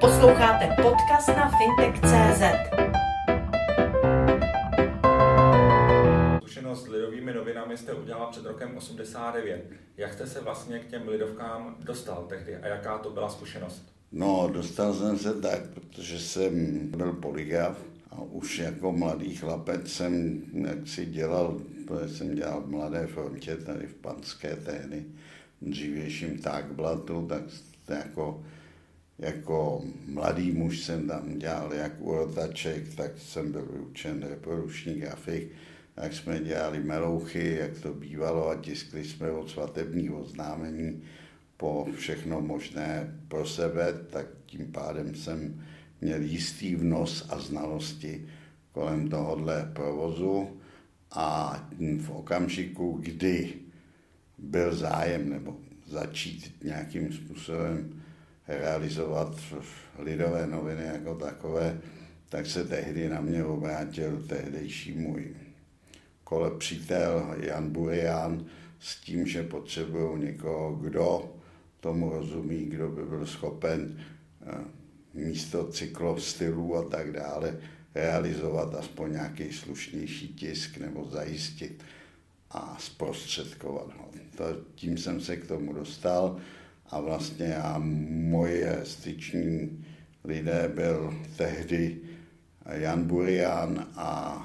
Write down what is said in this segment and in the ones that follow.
Posloucháte podcast na fintech.cz. Zkušenost s lidovými novinami jste udělala před rokem 89. Jak jste se vlastně k těm lidovkám dostal tehdy a jaká to byla zkušenost? No, dostal jsem se tak, protože jsem byl poligraf a už jako mladý chlapec jsem jak si dělal, protože jsem dělal v Mladé frontě tady v Panské tehdy, dřívějším takblatu, tak jako, jako mladý muž jsem tam dělal jak urotaček, tak jsem byl vyučen reprodukční grafik, tak jsme dělali melouchy, jak to bývalo a tiskli jsme od svatebních oznámení po všechno možné pro sebe, tak tím pádem jsem měl jistý vnos a znalosti kolem tohohle provozu. A v okamžiku, kdy byl zájem nebo začít nějakým způsobem realizovat lidové noviny jako takové, tak se tehdy na mě obrátil tehdejší můj kole přítel Jan Burian s tím, že potřebují někoho, kdo tomu rozumí, kdo by byl schopen eh, místo cyklostylů a tak dále realizovat aspoň nějaký slušnější tisk nebo zajistit a zprostředkovat ho. To, tím jsem se k tomu dostal a vlastně a moje styční lidé byl tehdy Jan Burian a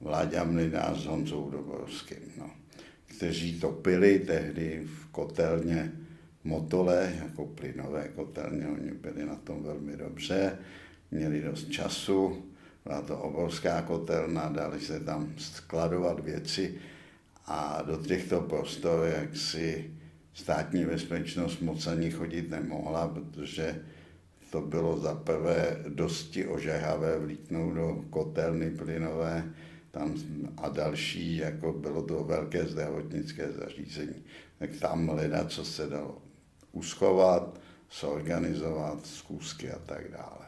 Vláďa Mlinář s Honzou Dobrovským, no, kteří topili tehdy v kotelně Motole, jako plynové kotelně, oni byli na tom velmi dobře, měli dost času, byla to obrovská kotelna, dali se tam skladovat věci a do těchto prostor, jak si státní bezpečnost moc ani chodit nemohla, protože to bylo za prvé dosti ožehavé vlítnout do kotelny plynové tam a další, jako bylo to velké zdravotnické zařízení. Tak tam hledat, co se dalo uschovat, zorganizovat, zkusky a tak dále.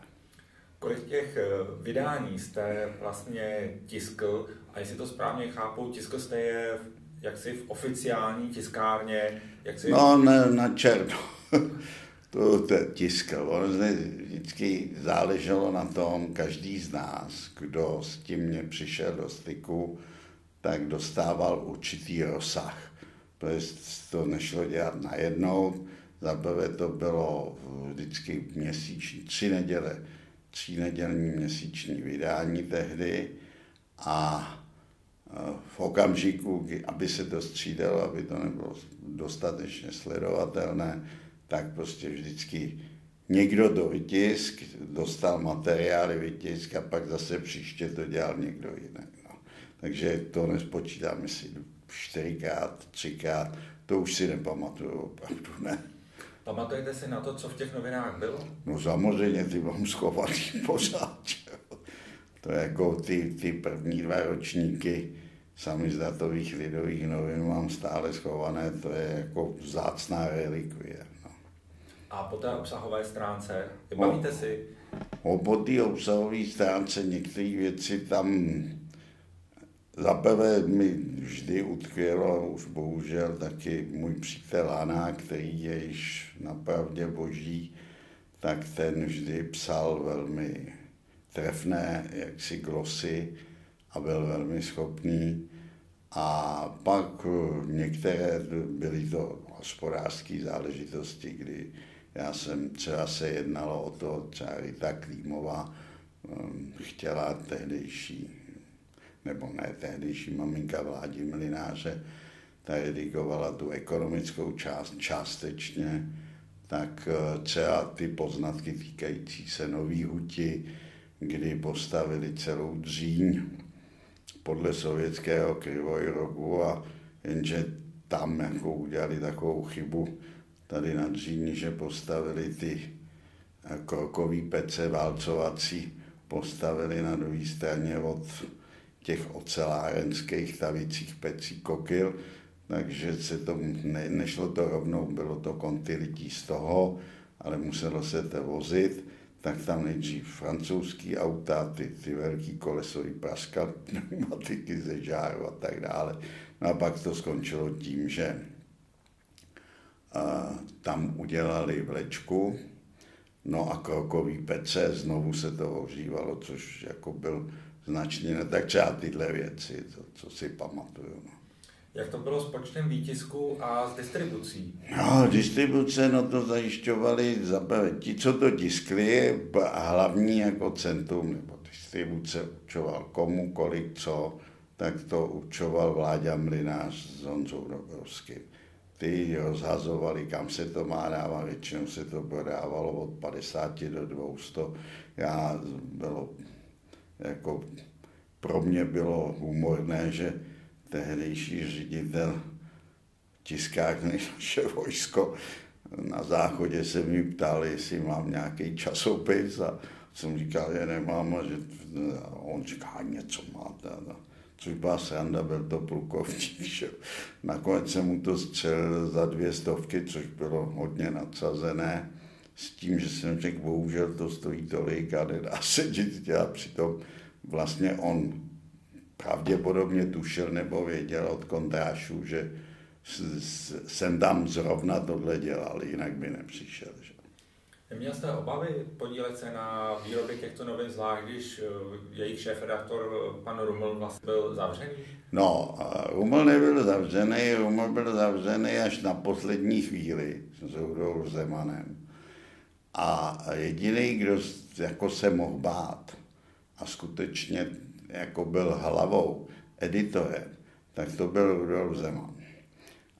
Kolik těch eh, vydání jste vlastně tiskl a jestli to správně chápou, tiskl jste je jaksi v oficiální tiskárně? Jak si... No, ne, na černo. to, to tiskl. Ono vždycky záleželo na tom, každý z nás, kdo s tím mě přišel do styku, tak dostával určitý rozsah. Protože to nešlo dělat najednou, za prvé to bylo vždycky měsíční, tři neděle, tři nedělní měsíční vydání tehdy a v okamžiku, aby se to střídalo, aby to nebylo dostatečně sledovatelné, tak prostě vždycky někdo do vytisk, dostal materiály vytisk a pak zase příště to dělal někdo jiný. No. Takže to nespočítám, jestli čtyřikrát, třikrát, to už si nepamatuju opravdu, ne. Pamatujete si na to, co v těch novinách bylo? No samozřejmě, ty mám schovaný pořád. To je jako ty, ty první dva ročníky samizdatových lidových novin mám stále schované, to je jako vzácná relikvie. No. A po té obsahové stránce, bavíte si? O, po té obsahové stránce některé věci tam za prvé mi vždy utkvělo už bohužel taky můj přítel Ana, který je již napravdě boží, tak ten vždy psal velmi trefné jaksi glosy a byl velmi schopný. A pak některé byly to hospodářské záležitosti, kdy já jsem třeba se jednalo o to, třeba Rita Klímová um, chtěla tehdejší nebo ne tehdejší maminka vládí Mlináře, ta redigovala tu ekonomickou část částečně, tak eh, třeba ty poznatky týkající se Nový huti, kdy postavili celou dříň podle sovětského krivojrogu a jenže tam jako udělali takovou chybu tady na dříni, že postavili ty eh, krokový pece válcovací, postavili na druhé straně od těch ocelárenských tavicích pecí kokyl, takže se to ne, nešlo to rovnou, bylo to kontilití z toho, ale muselo se to vozit, tak tam nejdřív francouzský auta, ty, ty velký kolesový praskal, pneumatiky ze žáru a tak dále. No a pak to skončilo tím, že tam udělali vlečku No a krokový pece, znovu se to ohřívalo, což jako byl značně, ne, tak třeba tyhle věci, to, co si pamatuju. No. Jak to bylo s počtem výtisku a s distribucí? No, distribuce, no to zajišťovali ti, co to tiskli, a hlavní jako centrum nebo distribuce určoval komu, kolik, co, tak to určoval Vláďa Mlinář s Honzou Dobrovským. Ty rozhazovali, kam se to má dávat, většinou se to prodávalo od 50 do 200. Já bylo, jako pro mě bylo humorné, že tehdejší ředitel tiskárny naše vojsko na záchodě se mi ptal, jestli mám nějaký časopis a jsem říkal, že nemám a že a on říká, něco máte. A což byla sranda, byl to plukovník. Že? Nakonec jsem mu to střelil za dvě stovky, což bylo hodně nadsazené, s tím, že jsem řekl, bohužel to stojí tolik a nedá se nic dělat. Přitom vlastně on pravděpodobně tušil nebo věděl od kontrášů, že jsem tam zrovna tohle dělal, jinak by nepřišel. Že? Neměl jste obavy podílet se na výrobě těchto novin, zvlášť když eh, jejich šéf-redaktor eh, pan Ruml vlastně byl zavřený? No, Ruml nebyl zavřený, Ruml byl zavřený až na poslední chvíli s Rudou Zemanem. A jediný, kdo jako se mohl bát a skutečně jako byl hlavou, editorem, tak to byl Rudolf Zeman.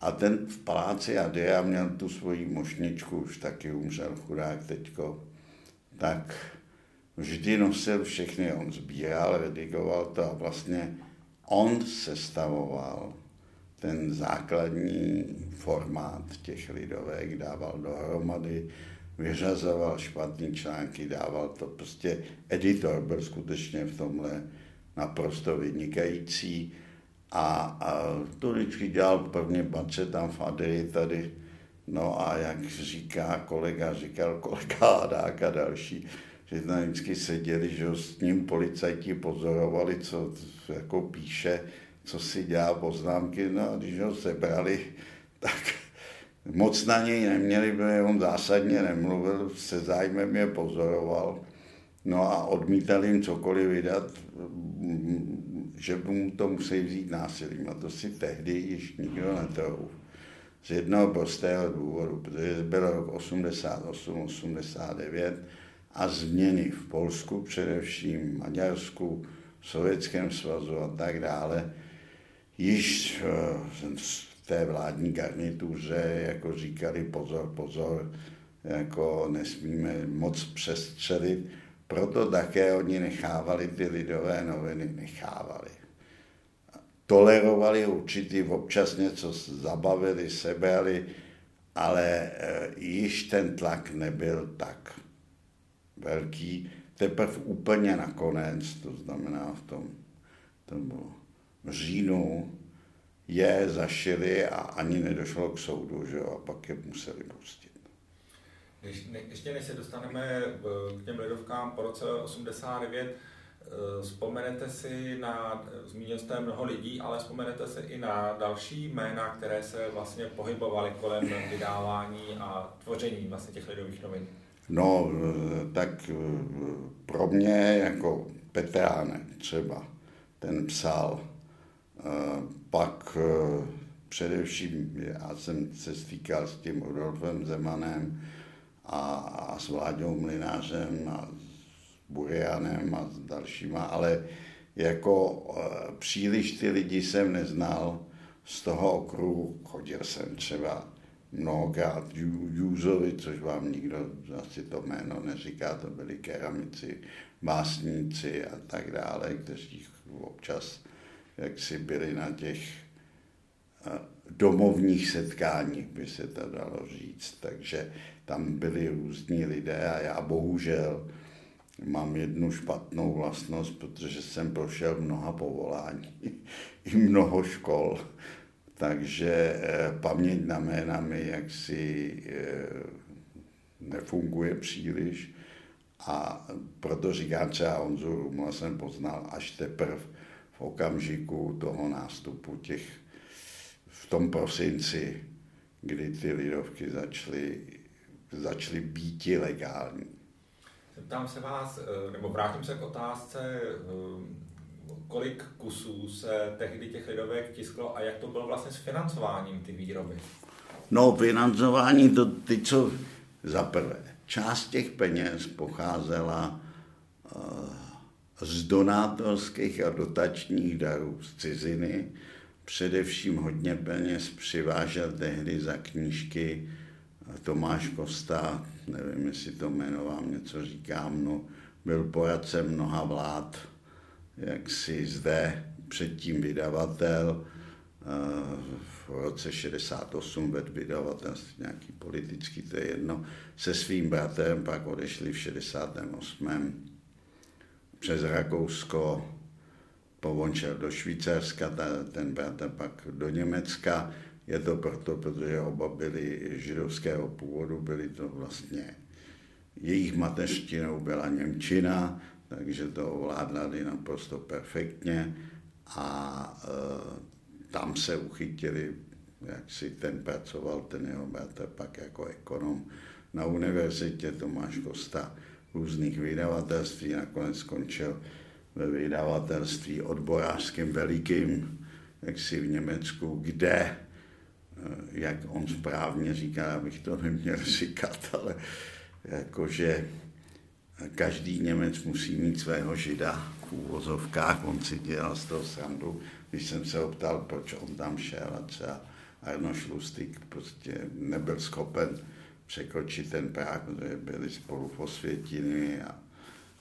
A ten v paláci Adria měl tu svoji mošničku, už taky umřel chudák teďko, tak vždy nosil všechny, on sbíral, redigoval to a vlastně on sestavoval ten základní formát těch lidovek, dával dohromady, vyřazoval špatný články, dával to prostě, editor byl skutečně v tomhle naprosto vynikající. A, a to vždycky dělal první bače tam v Adrii tady, no a jak říká kolega, říkal kolega Adák a další, že tam vždycky seděli, že s ním policajti pozorovali, co jako píše, co si dělá poznámky, no a když ho sebrali, tak moc na něj neměli, protože on zásadně nemluvil, se zájmem je pozoroval, no a odmítali jim cokoliv vydat, že mu to musí vzít násilím. A to si tehdy již nikdo netrouf. Z jednoho prostého důvodu, protože byl rok 88, 89 a změny v Polsku, především Maďarsku, v Sovětském svazu a tak dále, již eh, v té vládní garnituře jako říkali pozor, pozor, jako nesmíme moc přestřelit, proto také oni nechávali ty lidové noviny, nechávali. Tolerovali určitý, občas něco zabavili, sebrali, ale e, již ten tlak nebyl tak velký. Teprve úplně nakonec, to znamená v tom, tom říjnu, je zašili a ani nedošlo k soudu, že jo, a pak je museli pustit. Když, ještě než se dostaneme eh, k těm ledovkám po roce 89, eh, vzpomenete si na, zmínil jste mnoho lidí, ale vzpomenete si i na další jména, které se vlastně pohybovaly kolem vydávání a tvoření vlastně těch lidových novin? No, eh, tak pro mě jako Petránek třeba, ten psal, pak především já jsem se stýkal s tím Rudolfem Zemanem, a, a s Vláďou Mlinářem a s Burianem a s dalšíma, ale jako e, příliš ty lidi jsem neznal z toho okruhu, chodil jsem třeba mnohokrát Júzovi, což vám nikdo asi to jméno neříká, to byli keramici, básníci a tak dále, kteří občas jak si byli na těch e, domovních setkáních, by se to dalo říct. Takže tam byli různí lidé a já bohužel mám jednu špatnou vlastnost, protože jsem prošel mnoha povolání i mnoho škol, takže eh, paměť na jména mi jaksi eh, nefunguje příliš. A proto říkám třeba Honzu Rumla jsem poznal až teprve v okamžiku toho nástupu těch v tom prosinci, kdy ty lidovky začaly začaly být legální. Zeptám se vás, eh, nebo vrátím se k otázce, eh, kolik kusů se tehdy těch lidovek tisklo a jak to bylo vlastně s financováním ty výroby? No, financování, to ty, co za prvé, část těch peněz pocházela uh, z donátorských a dotačních darů z ciziny, především hodně peněz přivážel tehdy za knížky Tomáš Kosta, nevím, jestli to jméno vám něco říkám, no, byl poradcem mnoha vlád, jak si zde předtím vydavatel, eh, v roce 68 ved vydavatelství nějaký politický, to je jedno, se svým bratrem pak odešli v 68. přes Rakousko, povončel do Švýcarska, ten bratr pak do Německa. Je to proto, protože oba byli židovského původu, byli to vlastně, jejich mateřštinou byla Němčina, takže to ovládali naprosto perfektně a e, tam se uchytili, jak si ten pracoval, ten jeho bratr pak jako ekonom na univerzitě Tomáš Kosta různých vydavatelství, nakonec skončil ve vydavatelství odborářským velikým, jak si v Německu, kde, jak on správně říká, abych to neměl říkat, ale jakože každý Němec musí mít svého žida v úvozovkách, on si dělal z toho srandu, když jsem se ho ptal, proč on tam šel a třeba Arno Šlustik prostě nebyl schopen překročit ten práh, protože byli spolu v Osvětiny a,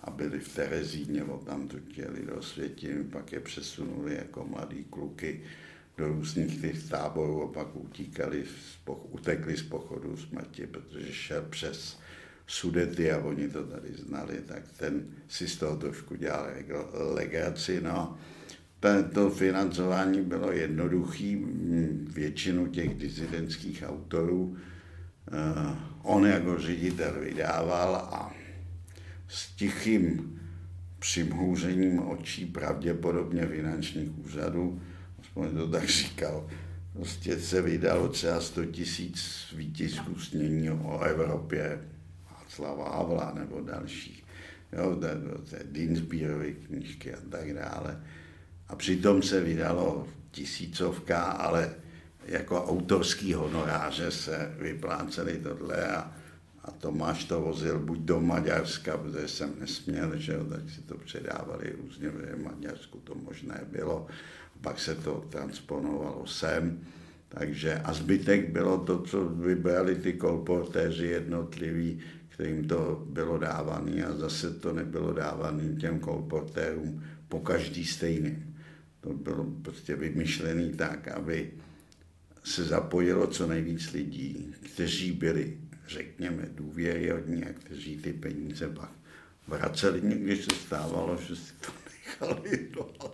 a byli v Terezíně, tam tu chtěli do Osvětiny, pak je přesunuli jako mladý kluky do různých těch táborů a pak utíkali, utekli z pochodu smrti, protože šel přes Sudety a oni to tady znali, tak ten si z toho trošku dělal legraci. No. To financování bylo jednoduchý, většinu těch disidentských autorů uh, on jako ředitel vydával a s tichým přimhůřením očí pravděpodobně finančních úřadů, aspoň to tak říkal, prostě se vydalo třeba 100 tisíc výtisků snění o Evropě, Slava Havla nebo další, jo, Dinsbierovy knížky a tak dále. A přitom se vydalo tisícovka, ale jako autorský honoráře se vypláceli tohle a, a Tomáš to vozil buď do Maďarska, protože jsem nesměl, že jo, tak si to předávali různě, v Maďarsku to možné bylo, pak se to transponovalo sem, takže a zbytek bylo to, co vybrali ty kolportéři jednotliví, kterým to bylo dávané a zase to nebylo dávané těm kolportérům po každý stejný. To bylo prostě vymyšlené tak, aby se zapojilo co nejvíc lidí, kteří byli, řekněme, důvěryhodní a kteří ty peníze pak vraceli. Někdy se stávalo, že si to nechali, no,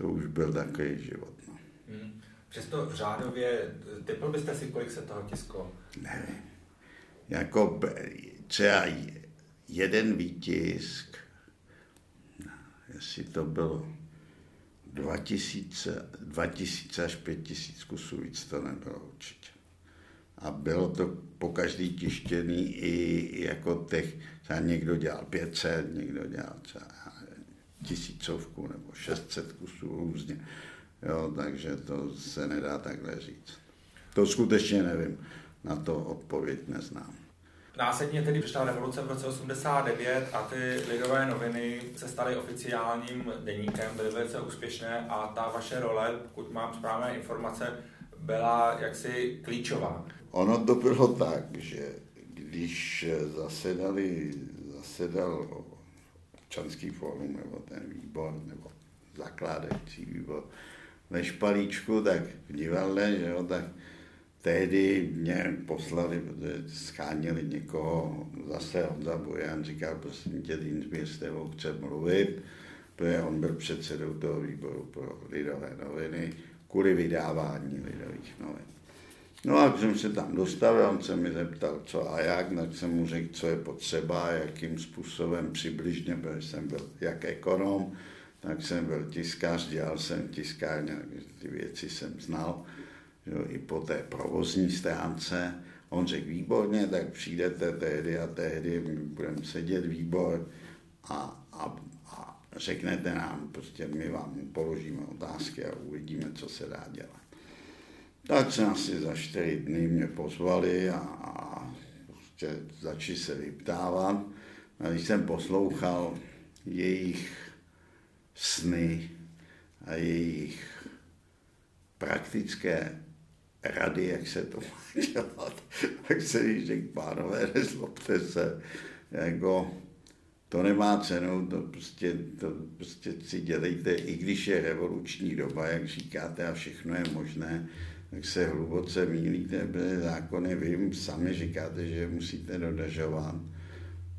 to už byl takový život. No. Hmm. Přesto řádově, typl byste si, kolik se toho tisklo? Nevím. Jako třeba jeden výtisk, jestli to bylo 2000, 2000 až 5000 kusů, víc to nebylo určitě. A bylo to po každý tištěný i jako těch, třeba někdo dělal 500, někdo dělal třeba tisícovku nebo 600 kusů různě. Jo, takže to se nedá takhle říct. To skutečně nevím, na to odpověď neznám. Následně tedy přišla revoluce v roce 89 a ty lidové noviny se staly oficiálním deníkem, byly velice úspěšné a ta vaše role, pokud mám správné informace, byla jaksi klíčová. Ono to bylo tak, že když zasedali, zasedal občanský fórum nebo ten výbor, nebo zakládající výbor ve Špalíčku, tak v divadle, že jo, tak tehdy mě poslali, protože schánili někoho, zase Honza Bojan říkal, prosím tě, Dinsběr s tebou chce mluvit, protože on byl předsedou toho výboru pro lidové noviny, kvůli vydávání lidových novin. No a když jsem se tam dostavil, on se mi zeptal, co a jak, tak jsem mu řekl, co je potřeba, jakým způsobem přibližně, protože jsem byl jak ekonom, tak jsem byl tiskař, dělal jsem tiskárně, ty věci jsem znal jo, i po té provozní stránce On řekl, výborně, tak přijdete tehdy a tehdy, budeme sedět výbor a, a, a řeknete nám, prostě my vám položíme otázky a uvidíme, co se dá dělat. Tak se asi za čtyři dny mě pozvali a, a prostě začali se vyptávat. A když jsem poslouchal jejich sny a jejich praktické rady, jak se to má dělat, tak se jí řekl, pánové, nezlobte se, jako to nemá cenu, to prostě, to prostě si dělejte, i když je revoluční doba, jak říkáte, a všechno je možné, tak se hluboce mílíte, protože zákony vy sami říkáte, že musíte dodržovat.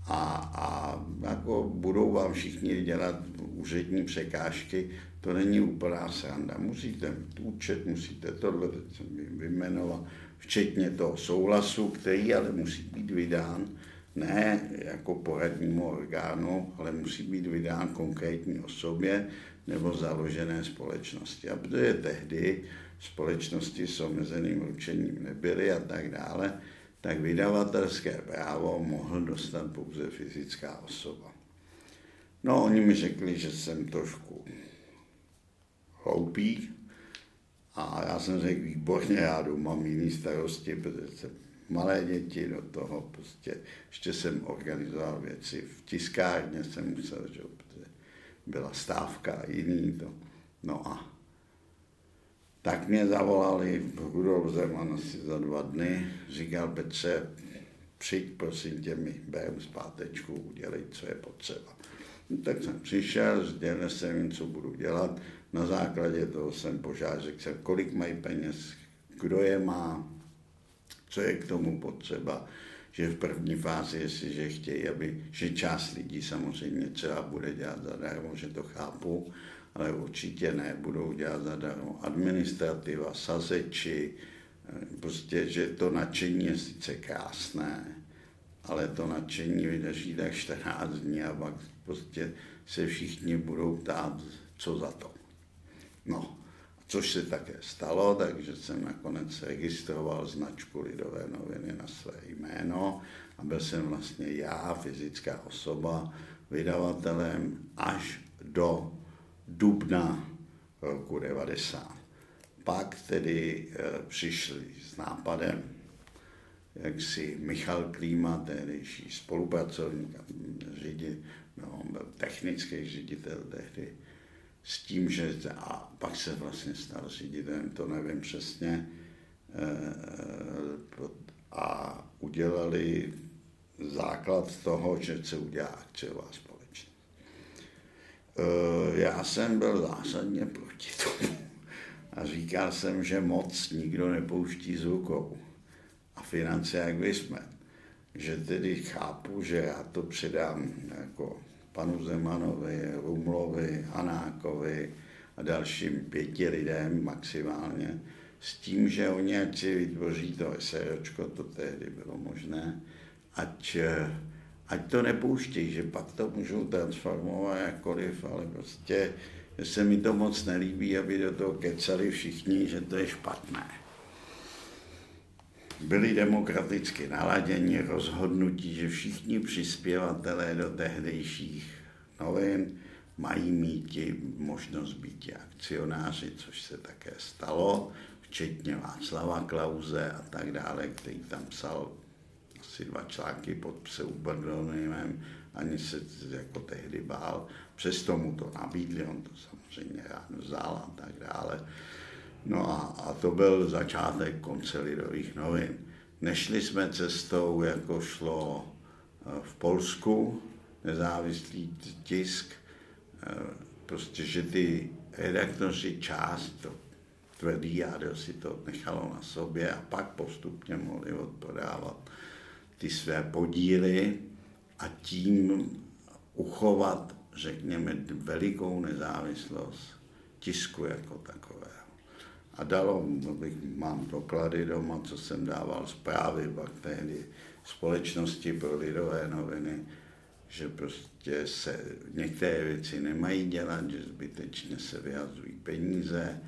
A, a jako budou vám všichni dělat úřední překážky, to není úplná sranda. Musíte účet, musíte tohle, teď jsem vyjmenoval, včetně toho souhlasu, který ale musí být vydán ne jako poradnímu orgánu, ale musí být vydán konkrétní osobě nebo založené společnosti. A protože tehdy společnosti s omezeným ručením nebyly a tak dále, tak vydavatelské právo mohl dostat pouze fyzická osoba. No, oni mi řekli, že jsem trošku hloupý a já jsem řekl, výborně, já jdu, mám jiný starosti, protože jsem malé děti do toho, prostě ještě jsem organizoval věci, v tiskárně jsem musel, že, protože byla stávka a jiný to. No a tak mě zavolali Rudolf Zeman asi za dva dny, říkal Petře, přijď prosím tě, mi berem zpátečku, udělej, co je potřeba. No, tak jsem přišel, sdělil jsem jim, co budu dělat. Na základě toho jsem požádal, řekl jsem, kolik mají peněz, kdo je má, co je k tomu potřeba, že v první fázi, jestliže chtějí, aby, že část lidí samozřejmě třeba bude dělat zadarmo, že to chápu, ale určitě ne, budou dělat zadarmo administrativa, sazeči, prostě, že to nadšení je sice krásné, ale to nadšení vydrží tak 14 dní a pak prostě se všichni budou ptát, co za to. No, což se také stalo, takže jsem nakonec registroval značku Lidové noviny na své jméno a byl jsem vlastně já, fyzická osoba, vydavatelem až do dubna roku 90. Pak tedy e, přišli s nápadem, jak si Michal Klíma, tehdejší spolupracovník, řidi, no, byl technický ředitel tehdy, s tím, že a pak se vlastně stal ředitelem, to nevím přesně, e, a udělali základ toho, že se udělá akciová společnost. Eh, já jsem byl zásadně proti tomu. A říkal jsem, že moc nikdo nepouští zvukou. A finance jak vy jsme. Že tedy chápu, že já to předám jako panu Zemanovi, Rumlovi, Hanákovi a dalším pěti lidem maximálně, s tím, že oni ať si vytvoří to SROčko, to tehdy bylo možné, ať ať to nepouštějí, že pak to můžou transformovat jakkoliv, ale prostě se mi to moc nelíbí, aby do toho kecali všichni, že to je špatné. Byli demokraticky naladěni rozhodnutí, že všichni přispěvatelé do tehdejších novin mají mít možnost být akcionáři, což se také stalo, včetně Václava Klauze a tak dále, který tam psal asi dva články pod pseudonymem, ani se jako tehdy bál. Přesto mu to nabídli, on to samozřejmě rád vzal a tak dále. No a, a to byl začátek konce lidových novin. Nešli jsme cestou, jako šlo eh, v Polsku, nezávislý tisk, eh, prostě, že ty redaktoři část, to tvrdý jádro si to nechalo na sobě a pak postupně mohli odprodávat ty své podíly a tím uchovat, řekněme, velikou nezávislost tisku jako takového. A dalo, bych, mám doklady doma, co jsem dával zprávy pak tehdy společnosti pro lidové noviny, že prostě se některé věci nemají dělat, že zbytečně se vyhazují peníze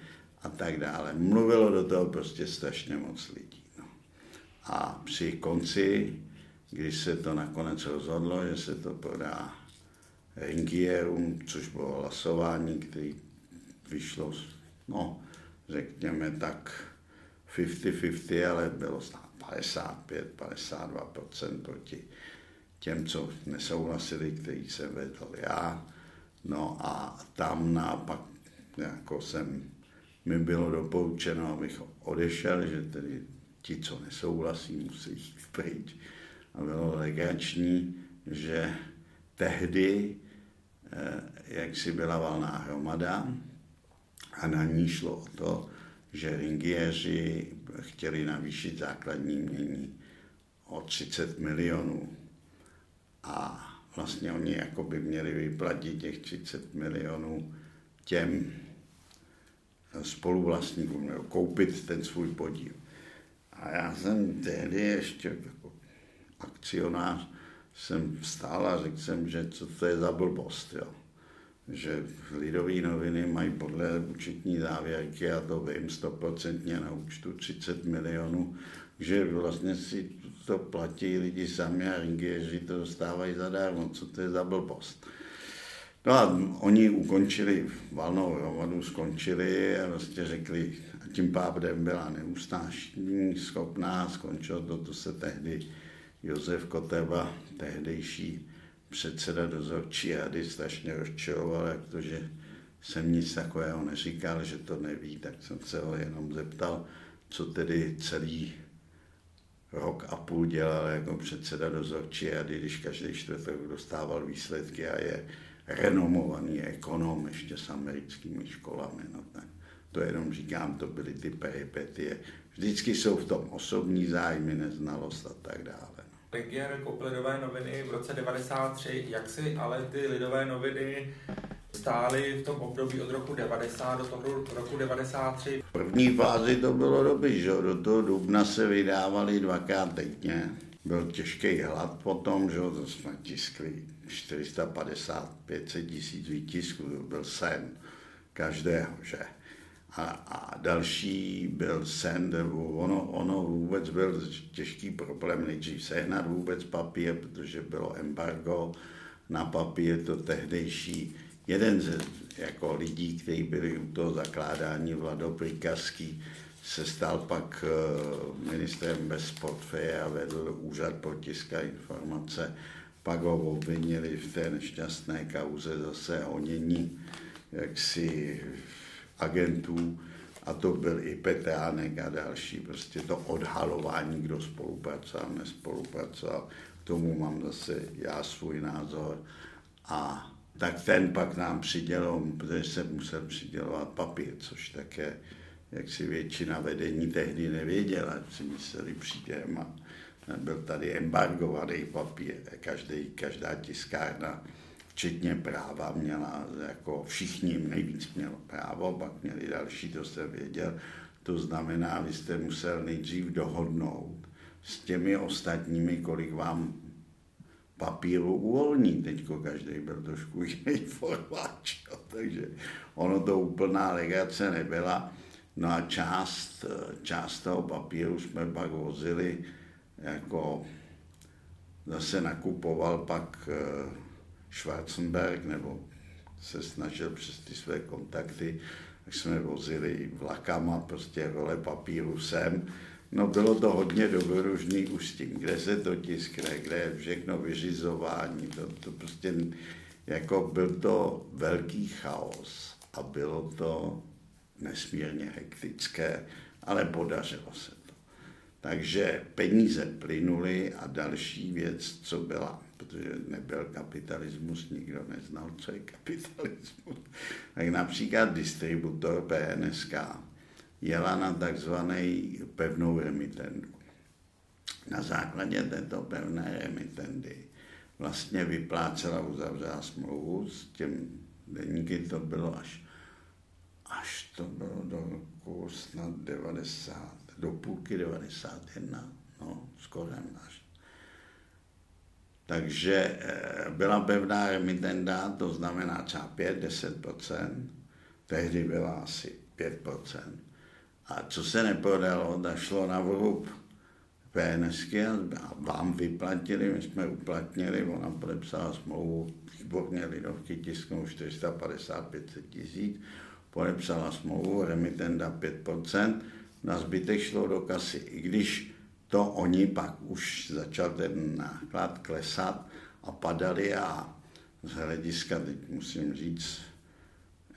a tak dále. Mluvilo do toho prostě strašně moc lidí. A při konci, když se to nakonec rozhodlo, že se to prodá Ringierům, což bylo hlasování, který vyšlo, no, řekněme tak 50-50, ale bylo snad 55-52% proti těm, co nesouhlasili, který jsem vedl já. No a tam naopak jako jsem, mi bylo doporučeno, abych odešel, že tedy ti, co nesouhlasí, musí jít pryč. A bylo legrační, že tehdy, eh, jak si byla valná hromada, a na ní šlo o to, že ringieři chtěli navýšit základní mění o 30 milionů. A vlastně oni jako by měli vyplatit těch 30 milionů těm spoluvlastníkům, koupit ten svůj podíl. A já jsem tehdy ještě jako akcionář jsem vstál a řekl jsem, že co to je za blbost, jo. Že lidové noviny mají podle účetní závěrky, já to vím, stoprocentně na účtu 30 milionů, že vlastně si to platí lidi sami a ringieři to dostávají zadarmo, co to je za blbost. No a oni ukončili valnou hromadu, skončili a vlastně řekli, tím pádem byla neustášení schopná, skončilo to, to se tehdy Josef Koteva, tehdejší předseda dozorčí rady, strašně rozčiloval, jak to, že jsem nic takového neříkal, že to neví, tak jsem se ho jenom zeptal, co tedy celý rok a půl dělal jako předseda dozorčí rady, když každý čtvrtek dostával výsledky a je renomovaný ekonom ještě s americkými školami. No tak to jenom říkám, to byly ty peripetie. Vždycky jsou v tom osobní zájmy, neznalost a tak dále. No. Regier koupil lidové noviny v roce 93, jak si ale ty lidové noviny stály v tom období od roku 90 do toho roku 93. V první fázi to bylo dobrý, že do toho dubna se vydávali dvakrát týdně. Byl těžký hlad potom, že to jsme tiskli 450-500 tisíc výtisků, to byl sen každého, že. A, a další byl sen, ono, ono vůbec byl těžký problém nejdřív sehnat vůbec papír, protože bylo embargo na papír, to tehdejší jeden z jako lidí, kteří byli u toho zakládání, Vlado Prikaský, se stal pak eh, ministrem bez portfeje a vedl úřad pro tiska informace. Pak ho obvinili v té nešťastné kauze zase honění jaksi agentů a to byl i Petránek a další, prostě to odhalování, kdo spolupracoval, nespolupracoval, k tomu mám zase já svůj názor. A tak ten pak nám přidělal, protože jsem musel přidělovat papír, což také, jak si většina vedení tehdy nevěděla, si mysleli přijdem a byl tady embargovaný papír, každý, každá tiskárna, včetně práva, měla, jako všichni nejvíc mělo právo, pak měli další, to jsem věděl, to znamená, vy jste musel nejdřív dohodnout s těmi ostatními, kolik vám papíru uvolní. Teď každý byl trošku jiný formáč, takže ono to úplná legace nebyla. No a část, část toho papíru jsme pak vozili, jako zase nakupoval pak eh, Schwarzenberg, nebo se snažil přes ty své kontakty, tak jsme vozili vlakama prostě role papíru sem No bylo to hodně dobrodružný už s tím, kde se to tiskne, kde je všechno vyřizování, to, to prostě jako byl to velký chaos a bylo to nesmírně hektické, ale podařilo se to. Takže peníze plynuly a další věc, co byla, protože nebyl kapitalismus, nikdo neznal, co je kapitalismus, tak například distributor PNSK jela na takzvaný pevnou remitendu. Na základě této pevné remitendy vlastně vyplácela, uzavřela smlouvu s těm deníky, to bylo až, až to bylo do roku snad 90, do půlky 91, no, skoro až. Takže eh, byla pevná remitenda, to znamená třeba 5-10%, tehdy byla asi 5%. A co se nepodalo, šlo na vrub PNSky a vám vyplatili, my jsme uplatnili, ona podepsala smlouvu, výborně lidovky tisknou 455 tisíc, podepsala smlouvu, remitenda 5%, na zbytek šlo do kasy. I když to oni pak už začal ten náklad klesat a padali a z hlediska, teď musím říct,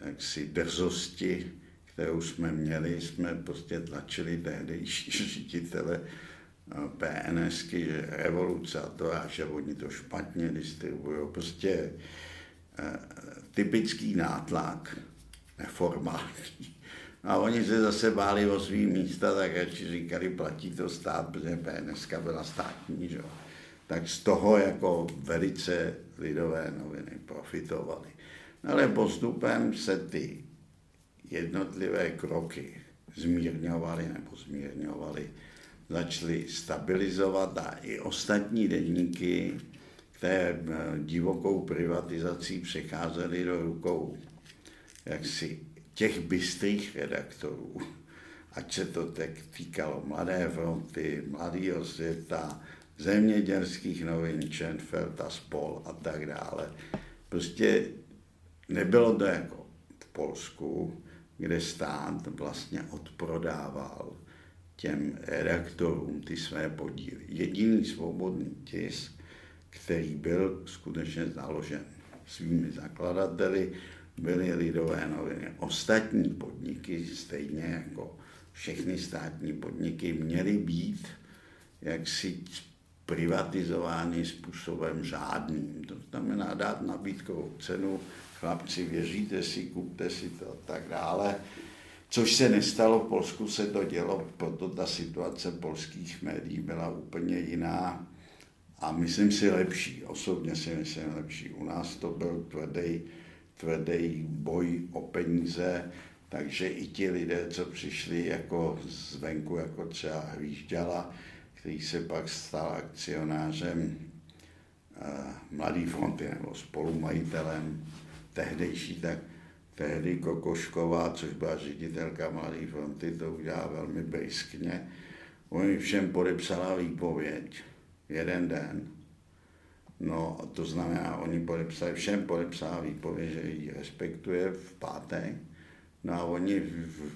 jaksi drzosti, kterou jsme měli, jsme prostě tlačili tehdejší ředitele PNSky, že revoluce a to a že oni to špatně distribuují. Prostě eh, typický nátlak, neformální. A oni se zase báli o svý místa, tak radši říkali, platí to stát, protože PNSK byla státní, že? tak z toho jako velice lidové noviny profitovaly. Ale postupem se ty jednotlivé kroky zmírňovaly nebo zmírňovaly, začaly stabilizovat a i ostatní denníky, které eh, divokou privatizací přecházely do rukou jaksi těch bystrých redaktorů, ať se to tak týkalo Mladé fronty, Mladého světa, zemědělských novin, Schenfeld a spol a tak dále. Prostě nebylo to jako v Polsku, kde stát vlastně odprodával těm redaktorům ty své podíly. Jediný svobodný tisk, který byl skutečně založen svými zakladateli, byly lidové noviny. Ostatní podniky, stejně jako všechny státní podniky, měly být jaksi privatizovány způsobem žádným. To znamená dát nabídkovou cenu, chlapci, věříte si, kupte si to a tak dále. Což se nestalo, v Polsku se to dělo, proto ta situace polských médií byla úplně jiná a myslím si lepší, osobně si myslím lepší. U nás to byl tvrdý, tvrdý boj o peníze, takže i ti lidé, co přišli jako zvenku, jako třeba Hvížďala, který se pak stal akcionářem uh, Mladý fronty nebo spolumajitelem tehdejší, tak tehdy Kokošková, což byla ředitelka Mladé fronty, to udělala velmi briskně. Oni všem podepsala výpověď jeden den. No, to znamená, oni podepsali, všem podepsala výpověď, že ji respektuje v pátek. No a oni v, v,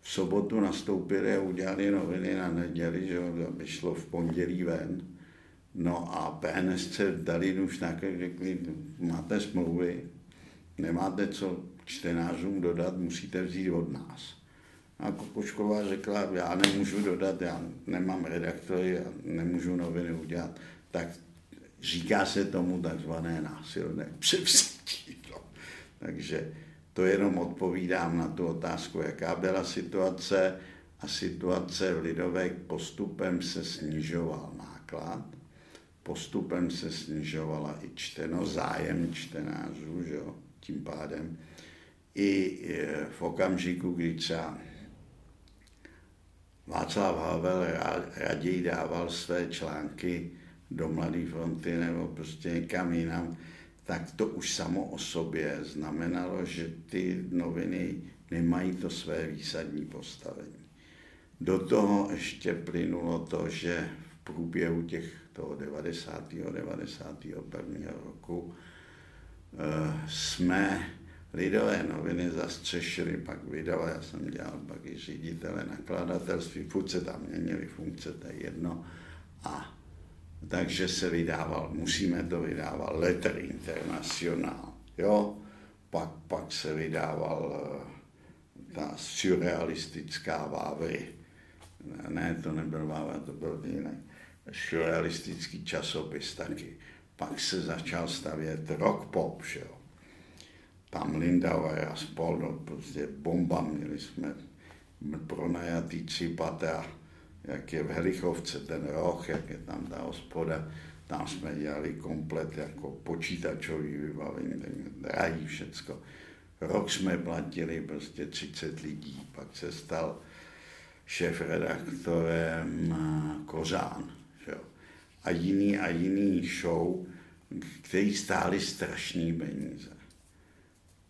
v sobotu nastoupili a udělali noviny na neděli, že aby šlo v pondělí ven. No a PNSC dali už také, řekli, máte smlouvy, nemáte co čtenářům dodat, musíte vzít od nás. A Kokošková řekla, já nemůžu dodat, já nemám redaktory, já nemůžu noviny udělat. Tak říká se tomu takzvané násilné převzetí. No. Takže to jenom odpovídám na tu otázku, jaká byla situace a situace v Lidové postupem se snižoval náklad, postupem se snižovala i čteno, zájem čtenářů, že jo, tím pádem i e, v okamžiku, kdy třeba Václav Havel raději dával své články do Mladé fronty nebo prostě někam jinam, tak to už samo o sobě znamenalo, že ty noviny nemají to své výsadní postavení. Do toho ještě plynulo to, že v průběhu těch toho 90. 91. roku e, jsme lidové noviny zastřešili, pak vydal, já jsem dělal pak i ředitele nakladatelství, furt se tam měnili funkce, to je jedno. A takže se vydával, musíme to vydávat, Letter International, jo, pak, pak se vydával eh, ta surrealistická Vávry, ne, to nebyl Vávra, to byl jiný, surrealistický časopis taky. Pak se začal stavět rock pop, že jo. Tam Lindauer a spol, no, prostě bomba, měli jsme pronajatý tři patra jak je v Helichovce ten roh, jak je tam ta hospoda, tam jsme dělali komplet jako počítačový vybavení, drahý všecko. Rok jsme platili prostě 30 lidí, pak se stal šéf-redaktorem Kořán. Že? A jiný a jiný show, který stály strašný peníze.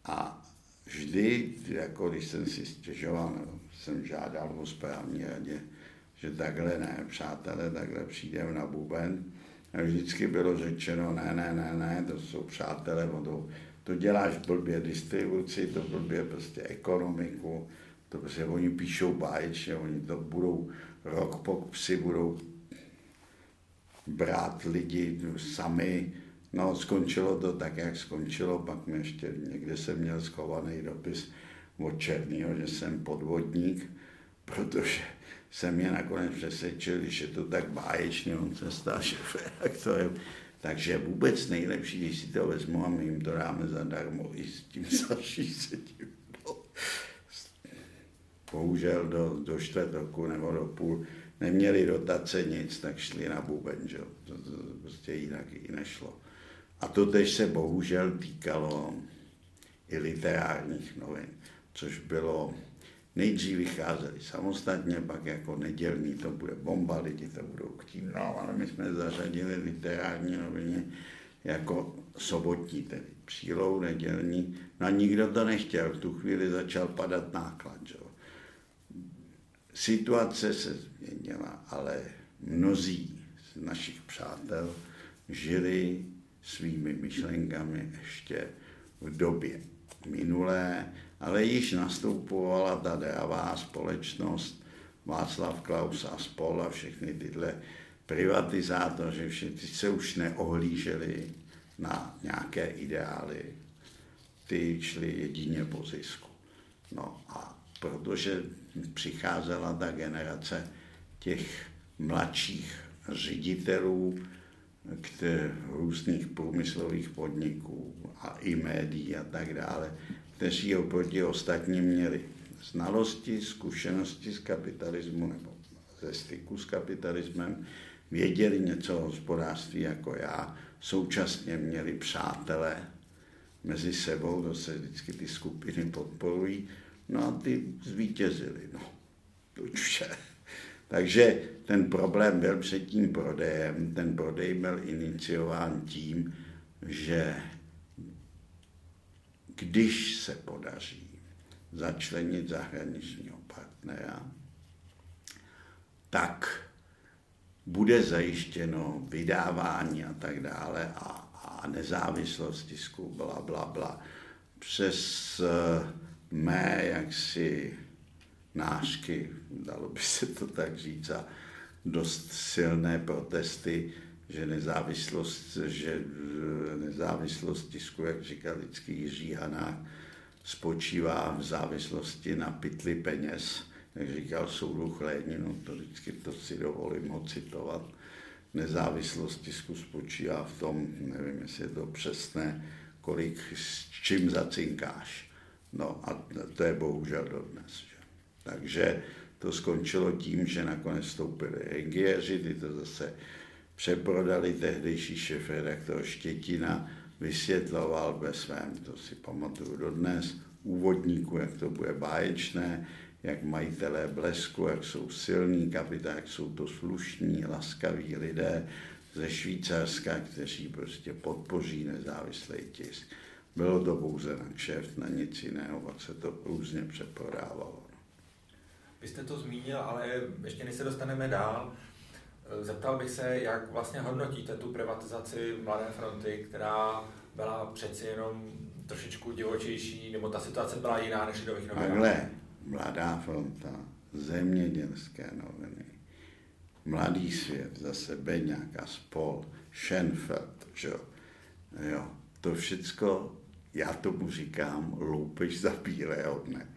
A vždy, jako když jsem si stěžoval, jsem žádal o správní radě, že takhle ne, přátelé, takhle přijdeme na buben. A vždycky bylo řečeno, ne, ne, ne, ne, to jsou přátelé, to, to děláš blbě distribuci, to blbě prostě ekonomiku, to prostě oni píšou báječně, oni to budou, rok po si budou brát lidi sami, No, skončilo to tak, jak skončilo, pak mi ještě někde jsem měl schovaný dopis od Černýho, že jsem podvodník, protože jsem je nakonec přesvědčil, že to tak báječně, on se stal šefredaktorem. Takže vůbec nejlepší, když si to vezmu a my jim to dáme zadarmo i s tím sedím. No. Bohužel do, do čtvrt roku nebo do půl neměli dotace nic, tak šli na buben, že to, to, to prostě jinak i nešlo. A to tež se bohužel týkalo i literárních novin, což bylo, nejdřív vycházeli samostatně, pak jako nedělní to bude bomba, lidi to budou chtít, no ale my jsme zařadili literární noviny jako sobotní, tedy přílou nedělní, no a nikdo to nechtěl, v tu chvíli začal padat náklad, že? Situace se změnila, ale mnozí z našich přátel žili svými myšlenkami ještě v době minulé, ale již nastupovala ta dravá společnost Václav Klaus a spol a všechny tyhle privatizátoři, všichni se už neohlíželi na nějaké ideály, ty šli jedině po zisku. No a protože přicházela ta generace těch mladších ředitelů, různých průmyslových podniků a i médií a tak dále, kteří oproti ostatním měli znalosti, zkušenosti z kapitalismu nebo ze styku s kapitalismem, věděli něco o hospodářství jako já, současně měli přátelé mezi sebou, to se vždycky ty skupiny podporují, no a ty zvítězili, no, to vše. Takže ten problém byl před tím prodejem. Ten prodej byl iniciován tím, že když se podaří začlenit zahraničního partnera, tak bude zajištěno vydávání a tak dále a, a nezávislost tisku, bla, bla, bla. Přes eh, mé jaksi nášky, dalo by se to tak říct, a dost silné protesty, že nezávislost, že nezávislost tisku, jak říkal vždycky Jiří Hanák, spočívá v závislosti na pytli peněz, jak říkal Soudruh Léninu, to vždycky to si dovolím ho citovat. Nezávislost tisku spočívá v tom, nevím, jestli je to přesné, kolik s čím zacinkáš. No a to je bohužel dodnes. Takže to skončilo tím, že nakonec vstoupili Engieři, ty to zase přeprodali tehdejší šéf redaktor Štětina, vysvětloval ve svém, to si pamatuju dodnes, úvodníku, jak to bude báječné, jak majitelé blesku, jak jsou silní kapitán, jak jsou to slušní, laskaví lidé ze Švýcarska, kteří prostě podpoří nezávislý tisk. Bylo to pouze na kšeft, na nic jiného, pak se to různě přeprodávalo. Vy jste to zmínil, ale ještě než se dostaneme dál, zeptal bych se, jak vlastně hodnotíte tu privatizaci Mladé fronty, která byla přeci jenom trošičku divočejší, nebo ta situace byla jiná než Lidových novinách? Takhle, Mladá fronta, zemědělské noviny, Mladý svět, zase Beňák a spol, Schenfeld, že jo, to všecko, já tomu říkám, loupež za bílého dne